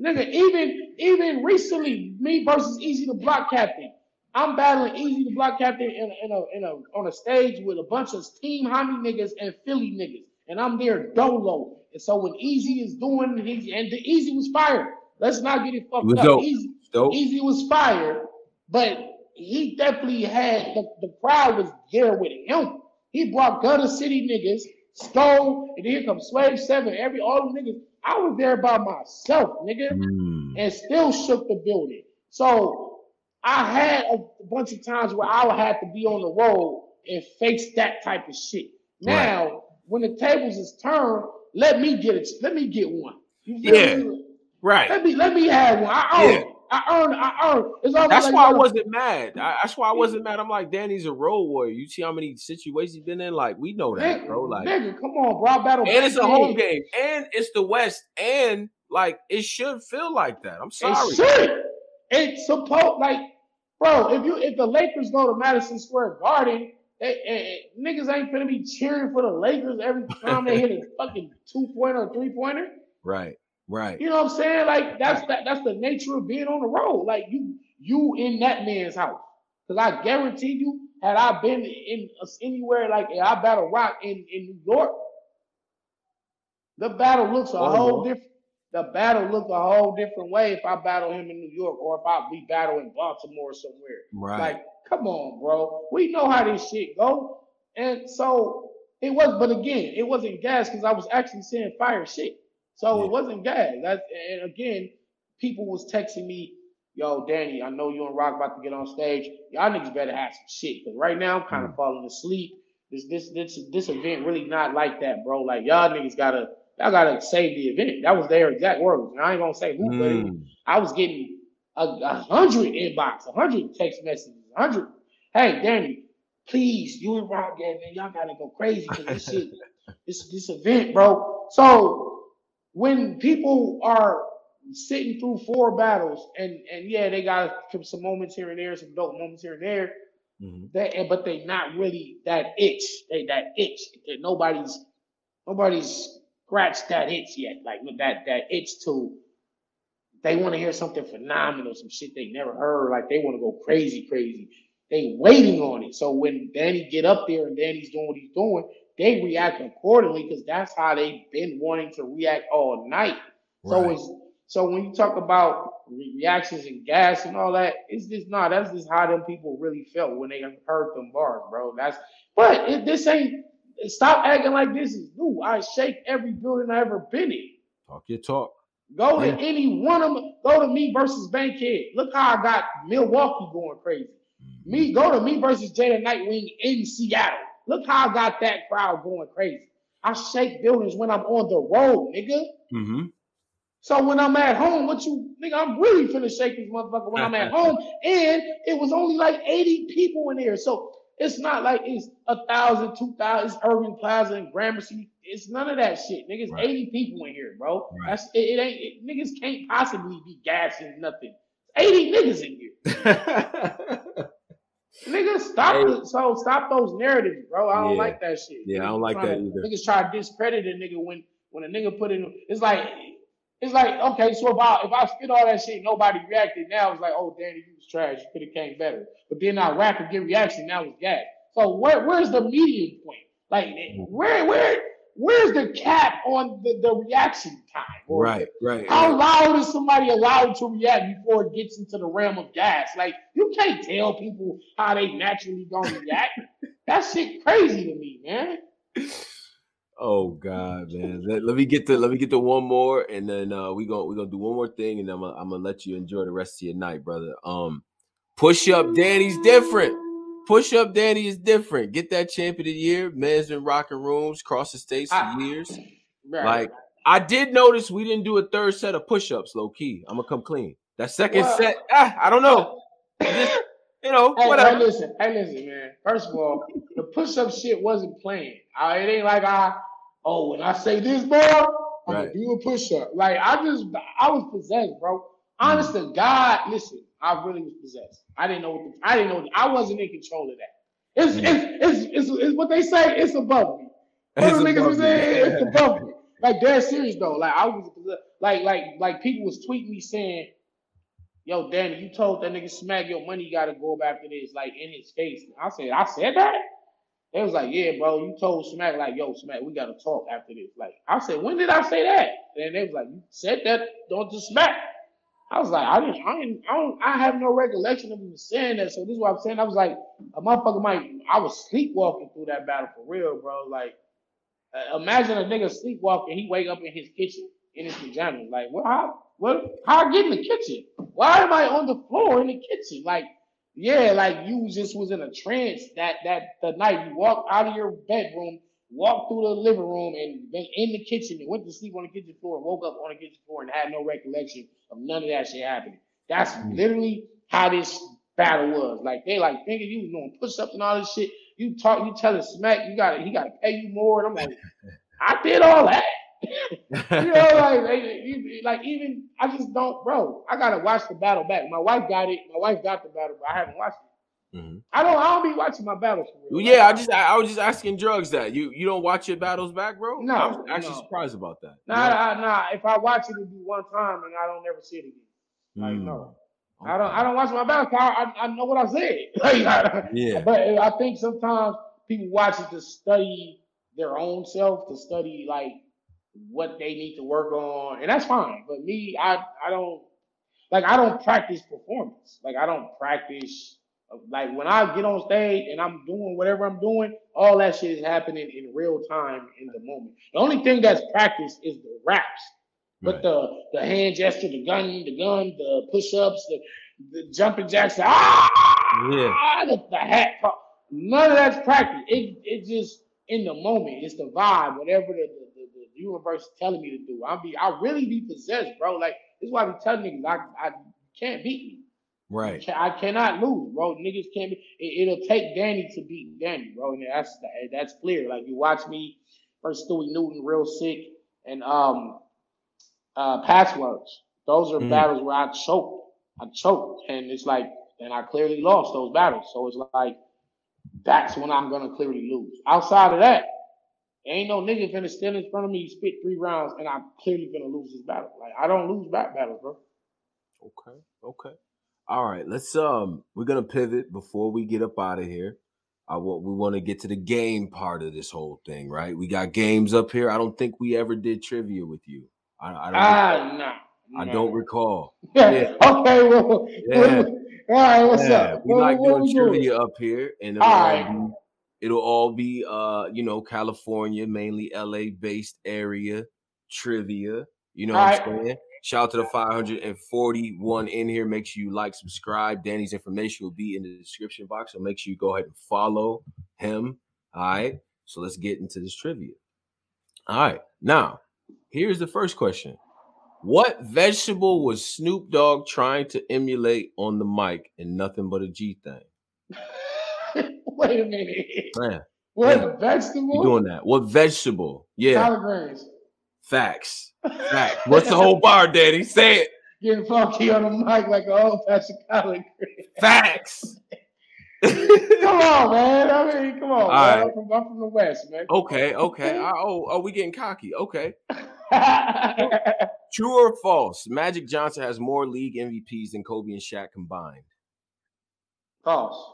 nigga, even even recently, me versus Easy the Block Captain. I'm battling Easy the Block Captain in, in a in a on a stage with a bunch of Team Homie niggas and Philly niggas. And I'm there dolo. And so when Easy is doing and the Easy was fired. Let's not get it fucked up. Dope. Easy, Dope. Easy was fired, but he definitely had the, the crowd was there with him. He brought Gutter City niggas, stole, and here comes Swave Sevah, every all the niggas. I was there by myself, nigga, mm. and still shook the building. So I had a bunch of times where I would have to be on the road and face that type of shit. Now, right. when the tables is turned, let me get it. Let me get one. yeah. Me? Right. Let me let me have one. I own yeah. I earned. I earned. It's that's like, why I wasn't mad. I, that's why I wasn't mad. I'm like, Danny's a road warrior. You see how many situations he's been in? Like, we know that, nigga, bro. Like, nigga, come on, bro. Battle. And it's a home game, and it's the West, and like it should feel like that. I'm sorry. It should. It's supposed like, bro. If you if the Lakers go to Madison Square Garden, they, they, niggas ain't gonna be cheering for the Lakers every time they hit a fucking two pointer or three pointer. Right. Right. You know what I'm saying? Like that's that, that's the nature of being on the road. Like you you in that man's house. Cause I guarantee you, had I been in anywhere like I battle Roc in, in New York, the battle looks a oh, whole different. The battle looks a whole different way if I battle him in New York or if I we battle in Baltimore somewhere. Right. Like, come on, bro. We know how this shit go. And so it was, but again, it wasn't gas because I was actually saying fire shit. So yeah. it wasn't gas. That's and again, people was texting me, yo, Danny, I know you and Roc about to get on stage. Y'all niggas better have some shit. Cause right now I'm kind of mm. falling asleep. This this this this event really not like that, bro. Like y'all niggas gotta y'all gotta save the event. That was their exact words. And I ain't gonna say who, mm. but I was getting a, a hundred inbox, a hundred text messages, a hundred. Hey, Danny, please, you and Rob, man, y'all gotta go crazy for this shit, this this event, bro. So when people are sitting through four battles and and yeah, they got some moments here and there, some dope moments here and there. Mm-hmm. They, but they not really that itch. They that itch nobody's nobody's scratched that itch yet. Like that that itch to they want to hear something phenomenal, some shit they never heard. Like they want to go crazy, crazy. They waiting on it. So when Danny get up there and Danny's doing what he's doing, they react accordingly because that's how they've been wanting to react all night. Right. So it's so when you talk about reactions and gas and all that, it's just not. That's just how them people really felt when they heard them bars, bro. That's but it, this ain't. Stop acting like this is new. I shake every building I ever been in. Talk your talk. Go yeah. to any one of them. Go to me versus Bankhead. Look how I got Milwaukee going crazy. Mm-hmm. Me go to me versus Jada Nightwing in Seattle. Look how I got that crowd going crazy. I shake buildings when I'm on the road, nigga. Mm-hmm. So when I'm at home, what you nigga, I'm really finna shake this motherfucker when I'm at home. And it was only like 80 people in there. So it's not like it's a thousand, two thousand, it's Irving Plaza and Gramercy. It's none of that shit. Niggas, right. 80 people in here, bro. Right. That's it, it ain't it, niggas can't possibly be gassing nothing. 80 niggas in here. Nigga, stop hey. the, so stop those narratives, bro. I don't yeah. like that shit. Yeah, niggas I don't like that either. Niggas try to discredit a nigga when when a nigga put in it's like it's like okay, so if I if I spit all that shit, nobody reacted. Now it's like, oh Danny, you was trash. You could have came better. But then I rap and get reaction. Now it's gas. So where where's the median point? Like where where where's the cap on the, the reaction time? Or right, right. How right. loud is somebody allowed to react before it gets into the realm of gas? Like you can't tell people how they naturally gonna react. that shit crazy to me, man. Oh God, man. Let, let, me get to let me get to one more, and then uh, we gonna we gonna do one more thing, and I'm gonna, I'm gonna let you enjoy the rest of your night, brother. Um, push up, Danny's different. Push up Danny is different. Get that champion of the year. Man's been rocking rooms across the states for I, years. Right. Like I did notice we didn't do a third set of push-ups, low key. I'm gonna come clean. That second well, set, ah, I don't know. Just, you know, hey, whatever. Hey, listen, hey, listen, man. First of all, the push-up shit wasn't playing. I, it ain't like I, oh, when I say this, bro, I'm right. gonna do a push-up. Like I just, I was possessed, bro. Honest mm. to God, listen, I really was possessed. I didn't know what the, I didn't know. I wasn't in control of that. It's, mm. it's, it's, it's, it's, what they say. It's above me. What the niggas saying? It's above me. Like dead serious though. Like I was like like like people was tweeting me saying, "Yo, Danny, you told that nigga smack your money. You got to go back to this." Like in his face. I said, I said that. They was like, yeah, bro, you told Smack like, yo, Smack, we gotta talk after this. Like, I said, when did I say that? And they was like, you said that don't just Smack. I was like, I didn't, I didn't, I don't, I have no recollection of him saying that. So this is what I'm saying. I was like, a motherfucker might, I was sleepwalking through that battle for real, bro. Like, uh, imagine a nigga sleepwalking, he wake up in his kitchen. in his pajamas. Like, what? How? What? How I get in the kitchen? Why am I on the floor in the kitchen? Like, yeah, like you just was in a trance that that the night you walked out of your bedroom, walked through the living room, and been in the kitchen and went to sleep on the kitchen floor, and woke up on the kitchen floor and had no recollection of none of that shit happening. That's Mm. literally how this battle was. Like they like thinking you was doing push ups and all this shit. You talk, you tell telling smack, you gotta he gotta pay you more. And I'm like, I did all that. You know, like, like, like even I just don't, bro. I gotta watch the battle back. My wife got it. My wife got the battle, but I haven't watched it. Mhm. I don't. I don't be watching my battles. Well, yeah, I just I, I was just asking drugs that you you don't watch your battles back, bro. No, I'm actually no. surprised about that. nah, nah, nah. If I watch it, it'll be one time, and I don't ever see it again. Like Mm. no, I don't. I don't watch my battles. I, I, I know what I said. Like, I- Yeah. But I think sometimes people watch it to study their own self, to study like what they need to work on, and that's fine. But me, I I don't like I don't practice performance. Like I don't practice. Like when I get on stage and I'm doing whatever I'm doing, all that shit is happening in real time in the moment. The only thing that's practiced is the raps. But Right. the the hand gesture, the gun, the gun, the push-ups, the, the jumping jacks, the, ah, Yeah. the, the hat, none of that's practice. It it just in the moment. It's the vibe, whatever the, universe is telling me to do. I'll be I really be possessed, bro. Like this is why I be telling niggas I I can't beat me. Right. I cannot lose, bro. Niggas can't be. It, it'll take Danny to beat Danny, bro. And that's that's clear. Like you watch me first Stewie Newton, real sick, and um uh passwords. Those are Mhm. battles where I choked. I choked, and it's like, and I clearly lost those battles. So it's like that's when I'm gonna clearly lose. Outside of that, ain't no nigga finna stand in front of me, spit three rounds, and I'm clearly gonna lose this battle. Like I don't lose back battles, bro. Okay. Okay. All right. Let's um we're gonna pivot before we get up out of here. I want we want to get to the game part of this whole thing, right? We got games up here. I don't think we ever did trivia with you. I, I don't Ah, nah. I nah. don't recall. Yeah. Okay. Well. Yeah. All right. What's Yeah, up? we What- like what doing we doing? trivia up here, and all, right. It'll all be uh, you know, California, mainly LA based area trivia. You know All what right. I'm saying? Shout out to the 541 in here. Make sure you like, subscribe. Danny's information will be in the description box, so make sure you go ahead and follow him. All right. So let's get into this trivia. All right. Now, here's the first question. What vegetable was Snoop Dogg trying to emulate on the mic in nothing but a G thing? Wait a minute. Man, What Yeah. vegetable? you doing that? What vegetable? Yeah, Collard greens. facts. Facts. What's the whole bar, Daddy? Say it. Getting funky on the mic like an old fashioned collard green. Facts. Come on, man. I mean, come on. Right. I'm, from, I'm from the West, man. okay, okay. Uh, Oh, oh, we getting cocky. Okay. True or false? Magic Johnson has more league MVPs than Kobe and Shaq combined. False.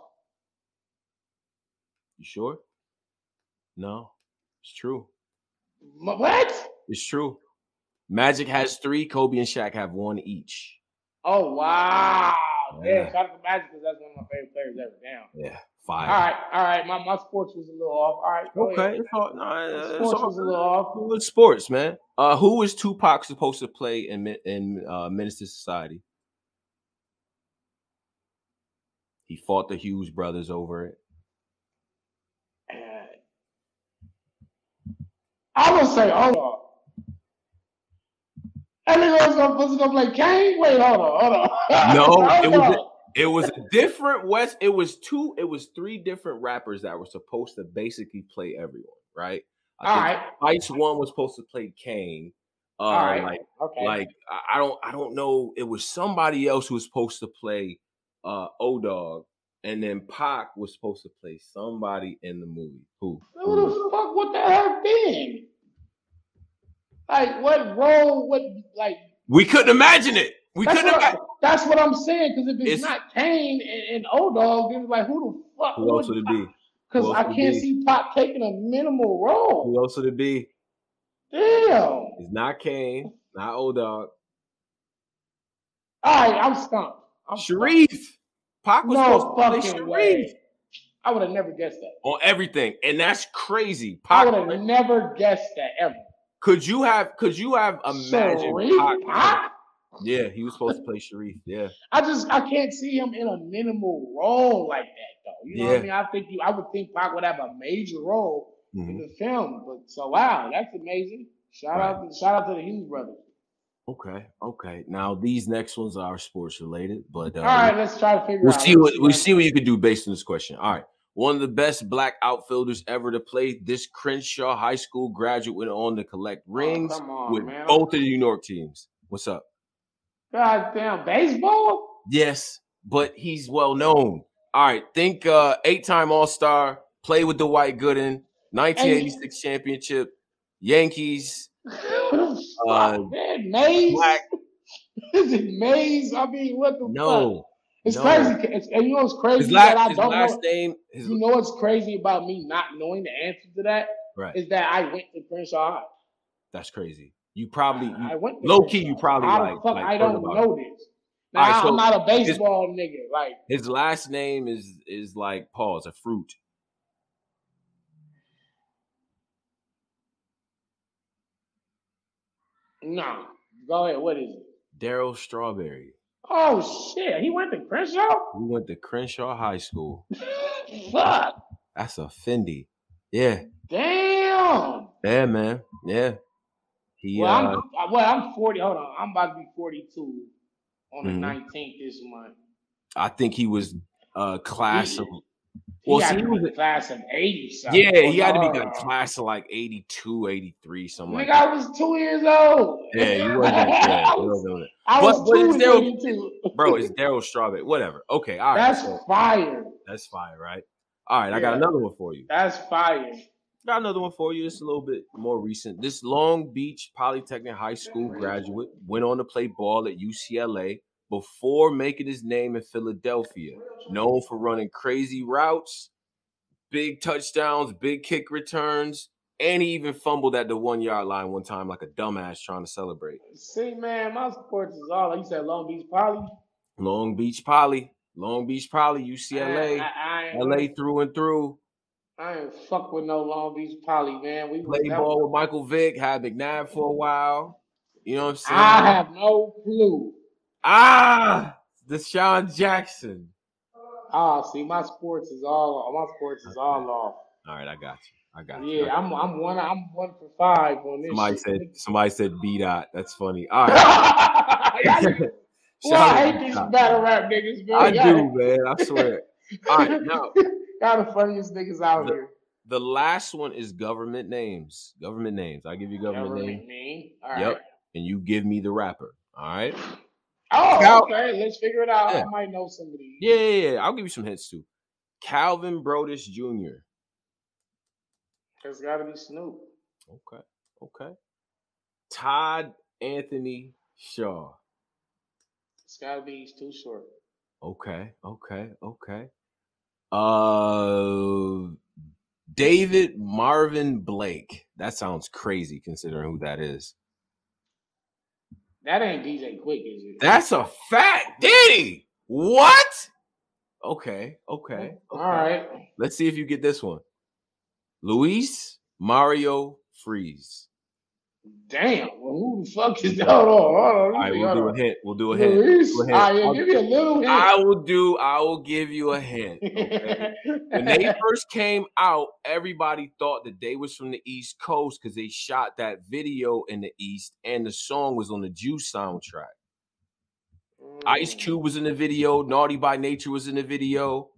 You sure? No, it's true. What? It's true. Magic has three. Kobe and Shaq have one each. Oh, wow. Yeah. Damn, shout out to Magic because that's one of my favorite players ever. Damn. Yeah, fire. right, all right. My, my sports was a little off. All right. Okay, it's all, no, My it's sports all was a little off. with sports, man. Uh, who was Tupac supposed to play in in uh, Menace II Society? He fought the Hughes brothers over it. I would say, hold on. That nigga was gonna, was gonna play Kane? Wait, hold on, hold on. No, Hold it was a- It was a different West. It was two. It was three different rappers that were supposed to basically play everyone, right? I All right, Ice One was supposed to play Kane. Uh, all right. like okay. like I- I don't I don't know. It was somebody else who was supposed to play uh O Dog, and then Pac was supposed to play somebody in the movie. Who? Who the fuck would that have been? Like, what role? What like? We couldn't imagine it. We That's couldn't what, I, that's what I'm saying. Because if it's, It's- not Kane and, and O Dog, then it's like, who the fuck? Who else would it be? Because I can't be? see Pop taking a minimal role. Who else would it be? Damn. It's not Kane, not O Dog. All right, I'm stumped. I'm stumped. Pac was No supposed to play fucking Sharif way. I would have never guessed that. on everything, and that's crazy. I would have never guessed that ever. Could you have? Could you have imagined? Sharif Pac- Pac? yeah, he was supposed to play Sharif. Yeah, I just I can't see him in a minimal role like that though. You know what I mean? I think you I would think Pac would have a major role in Mhm. the film. But so wow, that's amazing. Shout out to shout out to the Hughes brothers. Okay, okay. Now these next ones are sports related, but uh, All right, let's try to figure we'll out. see what Let's we see what you can do based on this question. All right. One of the best black outfielders ever to play. This Crenshaw High School graduate went on to collect rings Oh, on, with man. both of the New York teams. What's up? God damn baseball. Yes, but he's well known. All right, think uh eight-time All-Star, played with the Dwight Gooden, 1986 championship, Yankees, Uh, man, Mays. black. Is it Mays? I mean, what the fuck? No, It's no. crazy. It's, and you know what's crazy his that I last, his don't last know. name, his You know what's crazy about me not knowing the answer to that right. is that I went to Crenshaw High. That's crazy. You probably I went low Crenshaw key, you probably the like- fuck like I don't know this. Now, right, so I'm not a baseball nigga. Like his last name is is like pause a fruit. Nah. Go ahead. What is it? Darryl Strawberry. Oh shit! He went to Crenshaw. He went to Crenshaw High School. Fuck. That's a Fendi. Yeah, Damn. yeah, man. Yeah. He Well, uh, I'm well. I'm 40. Hold on. I'm about to be 42 on the Mhm. 19th this month. I think he was uh class of Well, had see, he was a- class of 80 something. yeah, he had to be like class of like 82, 83, something like Nigga, that. I was two years old. Yeah, you wasn't yeah, you was, wasn't it. I But- was but two still- 82. Bro, it's Darryl Strawberry. Whatever. Okay, all right. That's so fire. that's fire, right? All right, I got another one for you. That's fire. Got another one for you. It's a little bit more recent. This Long Beach Polytechnic High School graduate went on to play ball at UCLA before making his name in Philadelphia. Known for running crazy routes, big touchdowns, big kick returns, and he even fumbled at the one yard line one time like a dumbass trying to celebrate. See, man, my sports is all. Like you said Long Beach Poly. Long Beach Poly, Long Beach Poly, UCLA, I, I, I LA through and through. I ain't fuck with no Long Beach Poly, man. We Played ball with Michael Vick, had McNabb for a while. You know what I'm saying? I have no clue. Ah, DeSean Jackson. Ah, see, my sports is all. My sports is all off. All right, I got you. I got you. Yeah, I'm. I'm one. I'm one for five on this. Somebody shit. said somebody said B dot. That's funny. All right. Well, I hate these battle rap niggas, man. I Y'all- do, man. I swear. All right, now Y'all the funniest niggas out The- here. the last one is government names. Government names. I give you government, Government name, name. All Yep. right. and you give me the rapper. All right. Oh, Cal- okay. Let's figure it out. Yeah. I might know somebody. Yeah, yeah, yeah. I'll give you some hints too. Calvin Broadus Jr. It's got to be Snoop. Okay. Okay. Todd Anthony Shaw. It's got to be. He's too short. Okay. Okay. Okay. Uh David Marvin Blake. That sounds crazy considering who that is. That ain't DJ Quik, is it? That's a fat Diddy. What? Okay. Okay. okay. All right. Let's see if you get this one. Luis Mario Freese. Damn. Well, who the fuck is that? Hold on. Hold on. All right, we'll do a hint. We'll do a hint. Go ahead. All right, yeah, give me a little hint. I will do. I will give you a hint. okay? when they first came out, everybody thought that they was from the East Coast because they shot that video in the East, and the song was on the Juice soundtrack. Ice Mm. Cube was in the video. Naughty by Nature was in the video.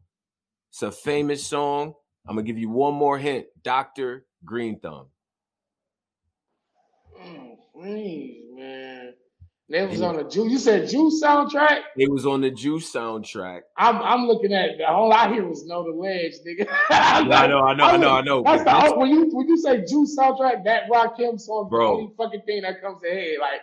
It's a famous song. I'm gonna give you one more hint. Doctor Green Thumb. Oh, please, man. They was on the Juice. You said Juice soundtrack? It was on the Juice soundtrack. I'm I'm looking at the all I hear was know the ledge, nigga. Yeah, I know, I know, I know, I know. That's the this- oh, when you when you say Juice soundtrack, that Rakim song, Bro. the only fucking thing that comes to head. Like,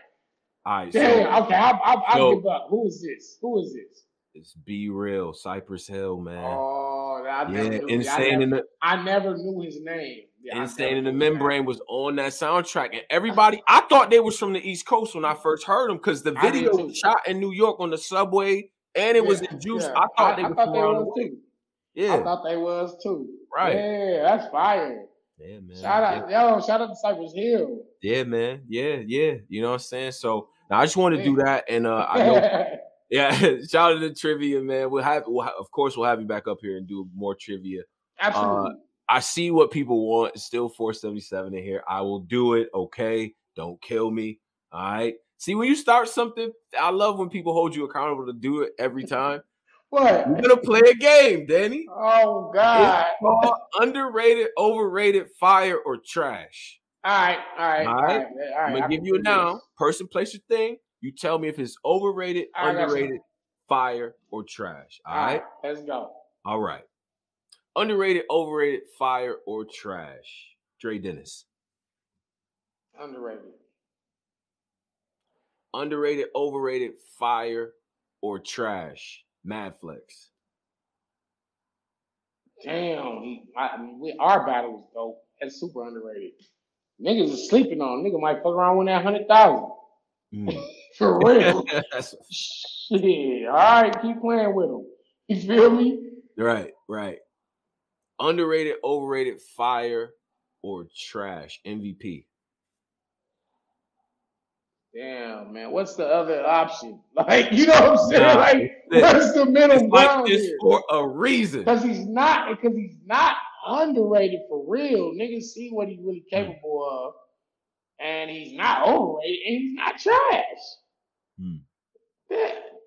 all right, so damn, okay, I I, I so- give up. Who is this? Who is this? it's B-Real, Cypress Hill, man. Oh, I never knew. insane I, in the I never knew his name. Yeah, Insane in the knew his name. Membrane was on that soundtrack, and everybody, I thought they was from the East Coast when I first heard them because the video was shot in New York on the subway, and it was Yeah, in Juice. yeah. I thought they I was thought from they was too. I thought they was too. right. Yeah, that's fire. Yeah, man. Shout out, yo, shout out to Cypress Hill. Yeah, man. Yeah, yeah. You know what I'm saying? So now I just want to do that, and uh, I know. Yeah, shout out to the trivia, man. We'll have, we'll have, of course, we'll have you back up here and do more trivia. Absolutely. Uh, I see what people want. It's still 477 in here. I will do it. Okay. Don't kill me. All right. See, when you start something, I love when people hold you accountable to do it every time. what? We're gonna play a game, Danny. Oh God! It's called underrated, overrated, fire, or trash. All right, all right, All all right. All right. I'm gonna give you a noun, person, place, or thing. You tell me if it's overrated, underrated, fire, or trash. All right, let's go. All right. Underrated, overrated, fire, or trash. Dre Dennis. Underrated. Underrated, overrated, fire, or trash. Madflex. Damn, he, I, we, our battle was dope. That's super underrated. Niggas is sleeping on. Nigga might fuck around with that hundred thousand Mm. for real. Shit. All right, keep playing with him. You feel me? right, right. Underrated, overrated, fire, or trash. MVP. Damn, man. What's the other option? Like, you know what I'm saying? Nah, like, what's the middle It's like ground this here? for a reason. Because he's not, because he's not underrated for real. Niggas see what he's really capable of, and he's not overrated, and he's not trash. Hmm.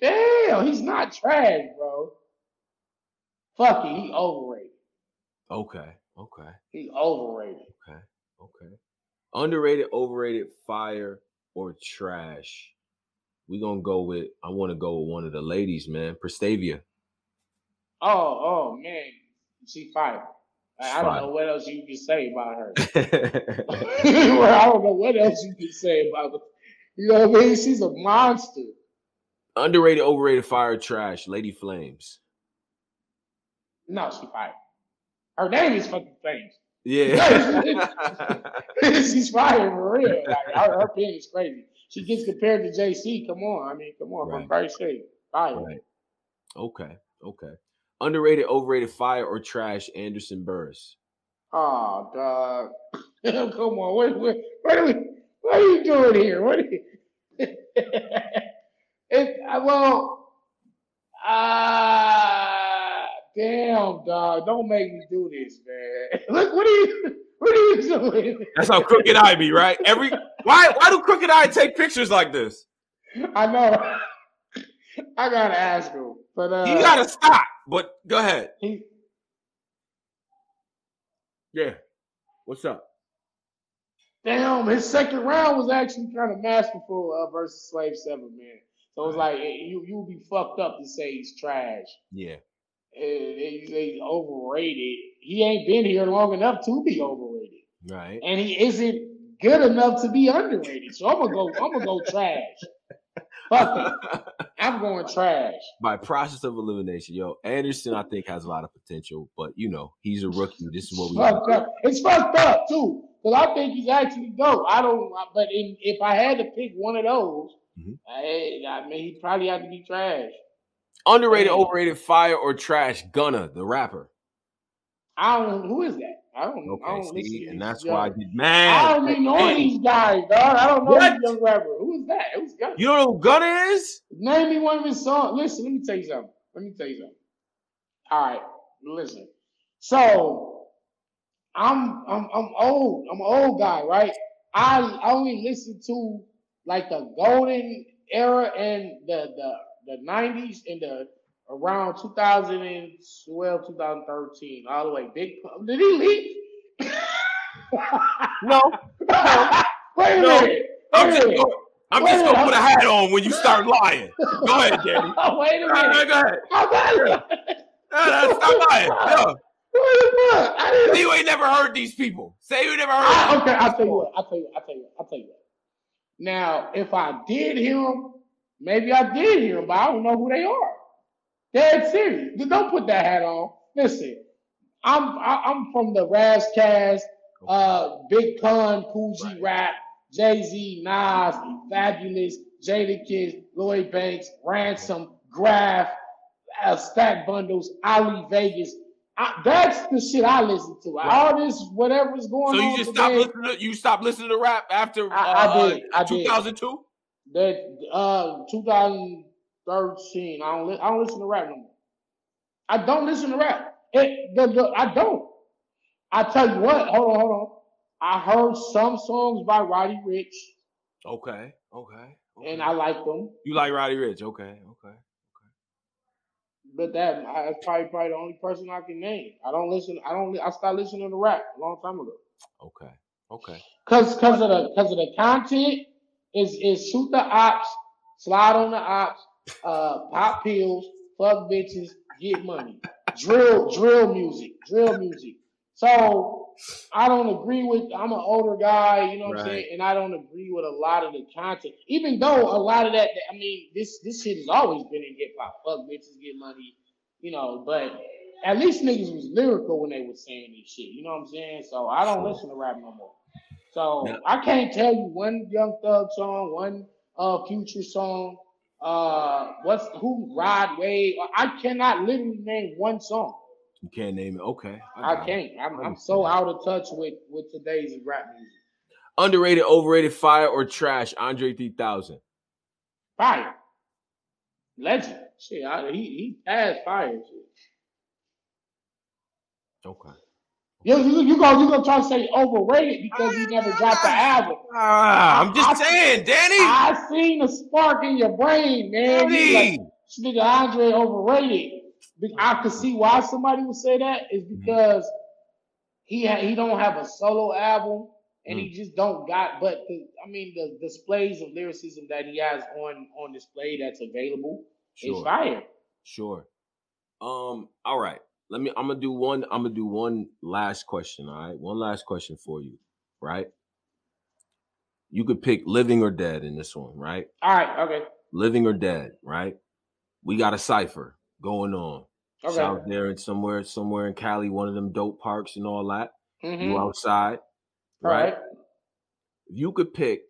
Damn, he's not trash, bro. Fuck it, he overrated. Okay, okay, He overrated. okay, okay. Underrated, overrated, fire, or trash. We gonna go with. I want to go with one of the ladies, man. Prestavia. Oh, oh man, she fire. I, I don't know what else you can say about her. well, I don't know what else you can say about her. You know what I mean? She's a monster. Underrated, overrated, fire, trash. Lady Flames. No, she fired. Her name is fucking Flames. Yeah. She's fired for real. Like her, her pen is crazy. She gets compared to JC. Come on, I mean, come on, Right. from Bird State. Fire. right. Okay. Okay. Underrated, overrated, fire, or trash. Anderson Burris. Oh, dog. come on, what, what, what, are we, what are you doing here? What? Are you, it, I- well, ah, damn, dog. Don't make me do this, man. Look, what are you, what are you doing? That's how Crooked I be, right? Every why why do Crooked I take pictures like this? I know. I gotta ask him, but uh, You gotta stop. But go ahead. he, Yeah. What's up? damn, his second round was actually kind of masterful uh, versus Swave Sevah, man. So it's like you you would be fucked up to say he's trash. Yeah. They, they overrated. He ain't been here long enough to be overrated, Right. and he isn't good enough to be underrated. So I'm gonna go. I'm gonna go trash. Fuck it. I'm going trash. By process of elimination, yo, Anderson, I think has a lot of potential, but you know, he's a rookie. This is what we Fucked up. It's fucked up too, because I think he's actually dope. I don't. But in, if I had to pick one of those, Mhm. I, I mean, he probably had to be trash. Underrated, Damn. overrated, fire, or trash. Gunna, the rapper. I don't know who is that. I don't. I Okay, don't see, and that's young- why I did man. I don't even know these guys, dog. I don't know What? this young rapper. Who is that? Who's got? You don't know who Gunna is? Name me one of his songs. Listen, let me tell you something. Let me tell you something. All right, listen. So I'm I'm I'm old. I'm an old guy, right? I only listen to like the golden era and the the the 90s and the around 2012, 2013, all the way. Big did he leave? No. Wait a No. minute. I'm just gonna, I'm just gonna put a hat on when you start lying. Go ahead, Danny. Wait a All right, minute. go ahead. About it? No, no, Stop lying. Yo, What the fuck? I didn't. say you ain't never heard these people. Say you never heard. I, okay, I'll tell you what. I'll tell you. I'll tell you. I'll tell you. Now, if I did hear them, maybe I did hear them, but I don't know who they are. Dead serious. Don't put that hat on. Listen, I'm I, I'm from the Ras Kass, uh, Big Pun, Kool G Right. Rap, Jay Z, Nas, Fabolous, Jadakiss, Lloyd Banks, Ransom, Grafh, uh, Stack Bundles, Ali Vegas. I, that's the shit I listen to. Right. All this whatever's going on. So you just today, stopped listening. To, you stopped listening to rap after I, I uh, did. I 2002. That uh 2013. I don't. Li- I don't listen to rap no more. I don't listen to rap. It, the, the, I don't. I tell you what. Hold on. Hold on. I heard some songs by Roddy Ricch. Okay. Okay. okay. And I like them. You like Roddy Ricch? Okay. Okay. okay. But that I, that's probably probably the only person I can name. I don't listen. I don't. I stopped listening to rap a long time ago. Okay. Okay. Cause cause of the cause of the content is is shoot the ops, slide on the ops, uh, pop pills, fuck bitches, get money, drill drill music, drill music. So I don't agree with. I'm an older guy, you know what right. I'm saying, and I don't agree with a lot of the content. Even though a lot of that, I mean, this this shit has always been in hip hop. Fuck bitches, get money, you know. But at least niggas was lyrical when they were saying this shit. You know what I'm saying? So I don't sure. listen to rap no more. So no. I can't tell you one Young Thug song, one uh Future song, uh what's who Rod Wave. I cannot literally name one song. You can't name it. Okay. I, I can't. I'm, I'm so out of touch with with today's rap music. Underrated, overrated, fire or trash? Andre 3000. Fire. Legend. Shit, I, he he passed fire. Shit. Okay. You, you, you go you gonna try to say overrated because he never dropped the album. Ah, I'm just I, saying, Danny. I seen a spark in your brain, man. Danny. Like, this nigga Andre overrated. I could see why somebody would say that is mm-hmm. because he ha- he don't have a solo album and mm. he just don't got. But the, I mean, the displays of lyricism that he has on on display that's available sure. is fire. Sure. Um. All right. Let me. I'm gonna do one. I'm gonna do one last question. All right. One last question for you. Right. You could pick living or dead in this one. Right. All right. Okay. Living or dead. Right. We got a cipher going on. Okay. Out there and somewhere, somewhere in Cali, one of them dope parks and all that. Mm-hmm. You outside, right? right? You could pick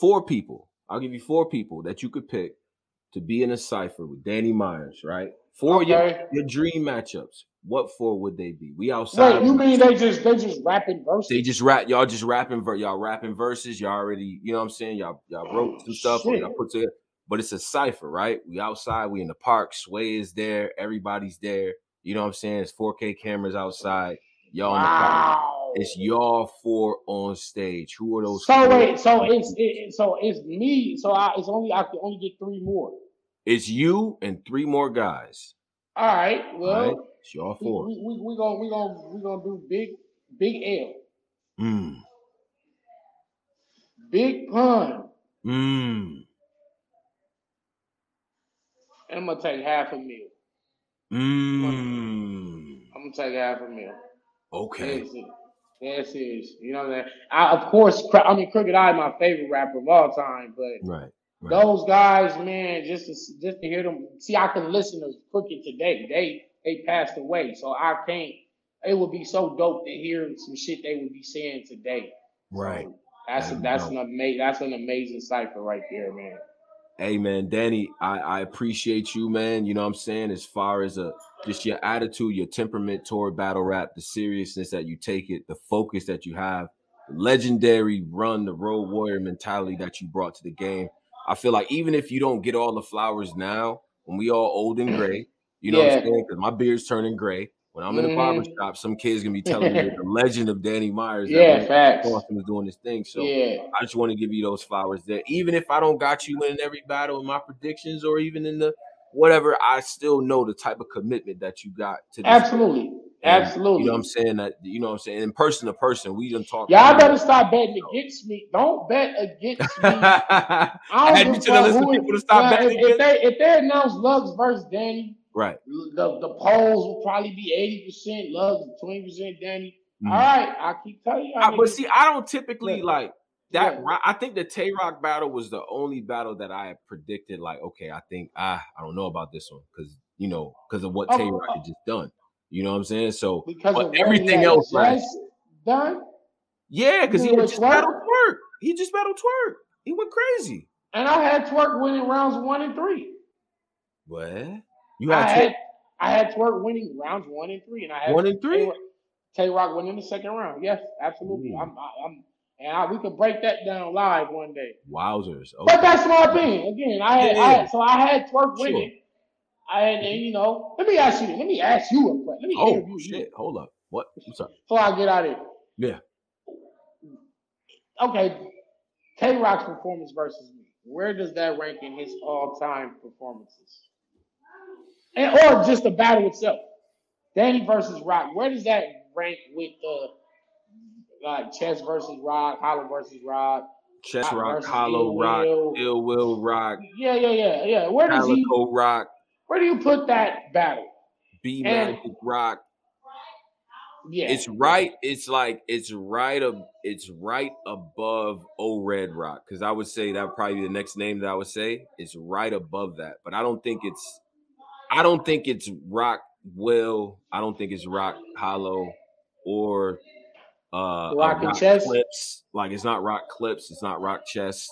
four people, I'll give you four people that you could pick to be in a cipher with Danny Myers, right? Four okay. your, your dream matchups. What four would they be? We outside. Wait, you mean they just they just rapping verses? They just rap. Y'all just rapping. Y'all rapping verses. Y'all already, you know what I'm saying? Y'all y'all wrote some stuff. Y'all put together but it's a cipher, right? We outside, we in the park, Sway is there, everybody's there. You know what I'm saying? It's 4K cameras outside. Y'all wow. in the park. It's y'all four on stage. Who are those? So four? wait, so it's it, so it's me. So I it's only I can only get three more. It's you and three more guys. All right. Well, All right. it's y'all four. We, we, we, gonna we gonna we gonna do big big L. Mm. Big pun. Mm. I'm gonna take Half a Mill. Mm. I'm gonna take Half a Mill. Okay. That's it. That's it. You know that. I, mean? I of course, I mean, Crooked I, my favorite rapper of all time, but right, right. those guys, man, just to just to hear them. See, I can listen to Crooked today. They they passed away, so I can't. It would be so dope to hear some shit they would be saying today. Right. So that's a, that's an amazing that's an amazing cipher right there, man. Hey man, Danny, I, I appreciate you, man. You know what I'm saying? As far as a uh, just your attitude, your temperament toward battle rap, the seriousness that you take it, the focus that you have, legendary run, the road warrior mentality that you brought to the game. I feel like even if you don't get all the flowers now, when we all old and gray, you know yeah. what I'm saying? Because my beard's turning gray. When I'm in the barber mm-hmm. shop, some kids gonna be telling me the legend of Danny Myers. Yeah, facts. Boston is doing this thing. So yeah. I just want to give you those flowers there. Even if I don't got you in every battle in my predictions or even in the whatever, I still know the type of commitment that you got to this Absolutely. And, Absolutely. You know what I'm saying? That you know what I'm saying? In person to person, we done talk. Y'all better stop betting against me. Don't bet against me. I, I had you to listen to people to stop betting if, if they if they announce Lugz versus Danny, Right. The the polls will probably be 80% Love, 20% Danny. Mm-hmm. All right, I keep telling you. I, but see, I don't typically yeah. like that. Yeah. I think the Tay Roc battle was the only battle that I predicted. Like, okay, I think ah, I don't know about this one because you know because of what oh, Tay Roc had just done. You know what I'm saying? So because of everything else right? done. Yeah, because he just battled Twork. He just battled Twork. He went crazy. And I had Twork winning rounds one and three. What? You had, I had, I had Twork winning rounds one and three, and I had One and three? Tay Roc winning the second round. Yes, absolutely. Ooh. I'm, I- I'm, and I, we could break that down live one day. Wowzers. But that's my opinion. Again, I had, Yeah, I had so I had Twork winning. I and you know, let me ask you. Let me ask you a question. Let me Oh interview you shit. Hold up. What? I'm sorry. before I get out of here. Yeah. Okay, Tay Roc's performance versus me. Where does that rank in his all-time performances? And or just the battle itself. Danny versus Roc. Where does that rank with the like Chess versus Roc, Hollow versus Roc? Chess Roc Roc, Hollow Ill Roc. Ill Will Roc, Yeah, yeah, yeah, yeah. Where does he? Calicoe Roc, Where do you put that battle? B Magic Roc. Yeah, It's right. It's like it's right. Ab- it's right above O Red Roc because I would say that would probably be the next name that I would say. It's right above that, but I don't think it's. I don't think it's Roc Will. I don't think it's Roc Hollow or uh Roc and Chess? Clips. Like it's not Roc Clips. It's not Roc Chess.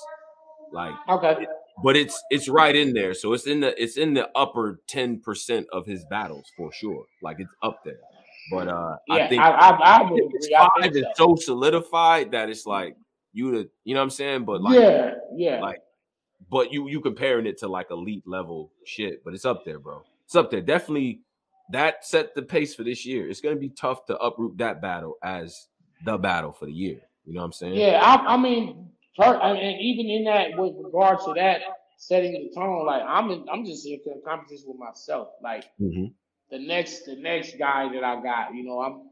Like Okay. But it's it's right in there. So it's in the it's in the upper ten percent of his battles for sure. Like it's up there. But uh, Yeah, I think I, I, I would five is so. so solidified that it's like you the you know what I'm saying. But like, yeah, yeah. like, but you you comparing it to like elite level shit. But it's up there, bro. It's up there. Definitely that set the pace for this year. It's gonna be tough to uproot that battle as the battle for the year. You know what I'm saying? Yeah, I, I mean, and and even in that, with regards to that, setting the tone, like I'm, in, I'm just in competition with myself. Like Mhm. the next, the next guy that I got, you know, I'm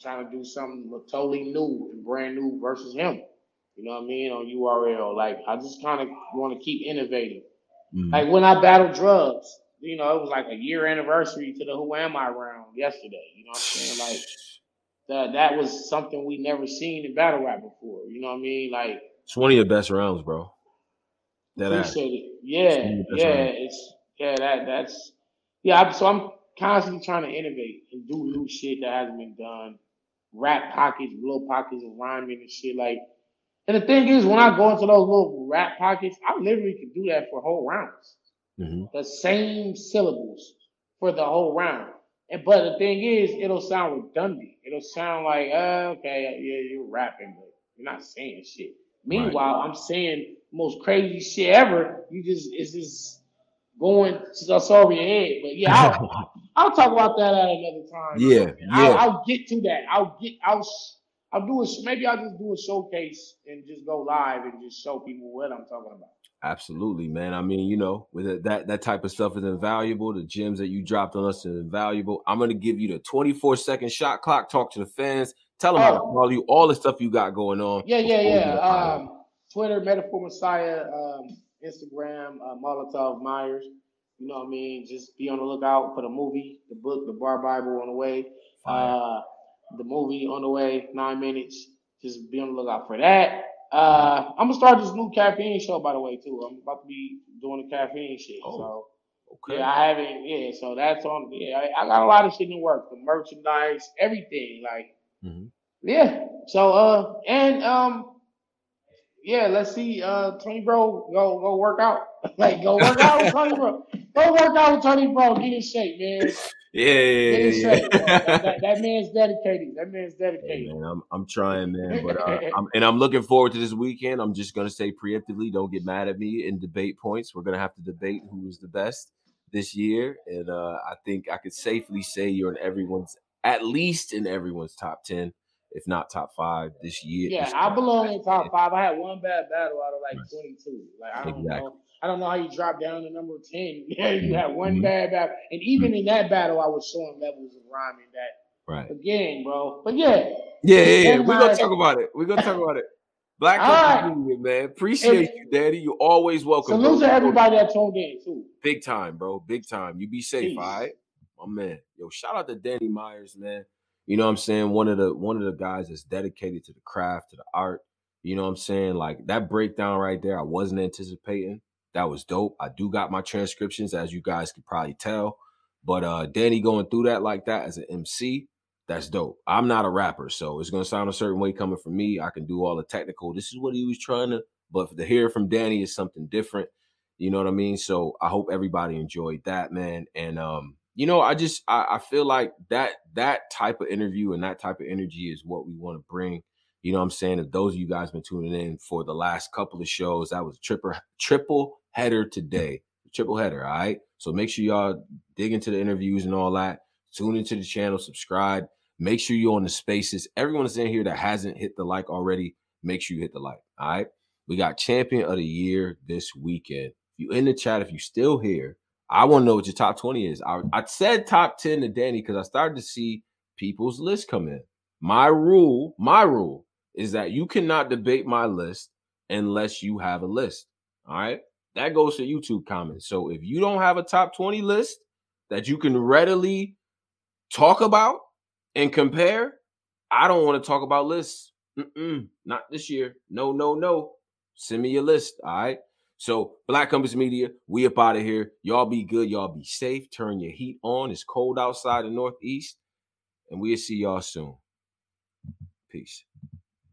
trying to do something totally new and brand new versus him. You know what I mean on URL. Like I just kind of want to keep innovating. Mhm. Like when I battled drugs, you know, it was like a year anniversary to the Who Am I round yesterday. You know what I'm saying? Like that, that was something we never seen in battle rap before. You know what I mean? Like It's one of your best rounds, bro. That appreciate it. Yeah, That's yeah, it's yeah that that's yeah. I'm, so I'm constantly trying to innovate and do new shit that hasn't been done. Rap pockets, little pockets, of rhyming and shit like. And the thing is, when I go into those little rap pockets, I literally can do that for whole rounds. Mhm. the same syllables for the whole round. And but the thing is, it'll sound redundant. It'll sound like, uh, okay, yeah, you're rapping, but you're not saying shit. Meanwhile, I'm saying most crazy shit ever. You just it's just going just over your head. But yeah, I'll, I'll talk about that at another time. Yeah, I'll. I'll get to that. I'll get. I'll. I'll do a. Maybe I'll just do a showcase and just go live and just show people what I'm talking about. Absolutely, man. I mean, you know, with that that type of stuff is invaluable. The gems that you dropped on us is invaluable. I'm gonna give you the 24 second shot clock. Talk to the fans. Tell them how to Oh. follow you. All the stuff you got going on. Yeah, yeah, yeah. get out of here. Um, Twitter, Metaphor Messiah, um, Instagram, uh, Molotov Myers. You know what I mean? Just be on the lookout for the movie, the book, the Bar Bible on the way. Uh, the movie on the way, nine minutes. Just be on the lookout for that. Uh, I'm gonna start this new caffeine show, by the way, too. I'm about to be doing the caffeine shit. Oh, so okay. yeah, I haven't. Yeah, so that's on. Yeah, I, I got a lot of shit in work. The merchandise, everything. Like Mhm. yeah. So uh and um yeah, let's see uh Tony Bro go go work out. like go work out with Tony Bro. Go work out with Tony Bro. Get in shape, man. Yeah, yeah, yeah, shape. That, that, that man's dedicated. That man's dedicated. Hey, man, I'm I'm trying, man, but uh, I'm, and I'm looking forward to this weekend. I'm just gonna say preemptively, don't get mad at me in debate points. We're gonna have to debate who is the best this year, and uh, I think I could safely say you're in everyone's, at least in everyone's top ten, if not top five this year. Yeah, this I belong in top five. I had one bad battle out of like Right. 22. Like I don't Exactly. know. I don't know how you dropped down to number 10. Yeah, you had one Mhm. bad battle. And even in that battle, I was showing levels of rhyming that Right. again, bro. But yeah, Yeah, yeah, yeah. We're gonna talk about it. We're gonna talk about it. Black Country man. Appreciate you, Daddy. You always welcome. salute bro. to everybody that tuned in too. Big time, bro. Big time. You be safe, Peace. all right? My man. Yo, shout out to Danny Myers, man. You know what I'm saying? One of the one of the guys that's dedicated to the craft, to the art. You know what I'm saying? Like that breakdown right there, I wasn't anticipating. That was dope. I do got my transcriptions, as you guys could probably tell. But uh Danny going through that like that as an MC, that's dope. I'm not a rapper, so it's gonna sound a certain way coming from me. I can do all the technical. This is what he was trying to, but to hear from Danny is something different. You know what I mean? So I hope everybody enjoyed that, man. And um, you know, I just I, I feel like that that type of interview and that type of energy is what we want to bring. You know I'm saying? If those of you guys been tuning in for the last couple of shows, that was triple triple header today. Triple header, all right? So make sure y'all dig into the interviews and all that. Tune into the channel, subscribe. Make sure you're on the spaces. Everyone that's in here that hasn't hit the like already, make sure you hit the like. All right. We got champion of the year this weekend. If you in the chat, if you're still here, I want to know what your top 20 is. I, I said top 10 to Danny because I started to see people's list come in. My rule, my rule is that you cannot debate my list unless you have a list. All right. That goes to YouTube comments. So if you don't have a top 20 list that you can readily talk about and compare, I don't want to talk about lists. Mm-mm, not this year. No, no, no. Send me your list. All right. So, Black Compass Media, we up out of here. Y'all be good. Y'all be safe. Turn your heat on. It's cold outside the Northeast. And we'll see y'all soon. Peace.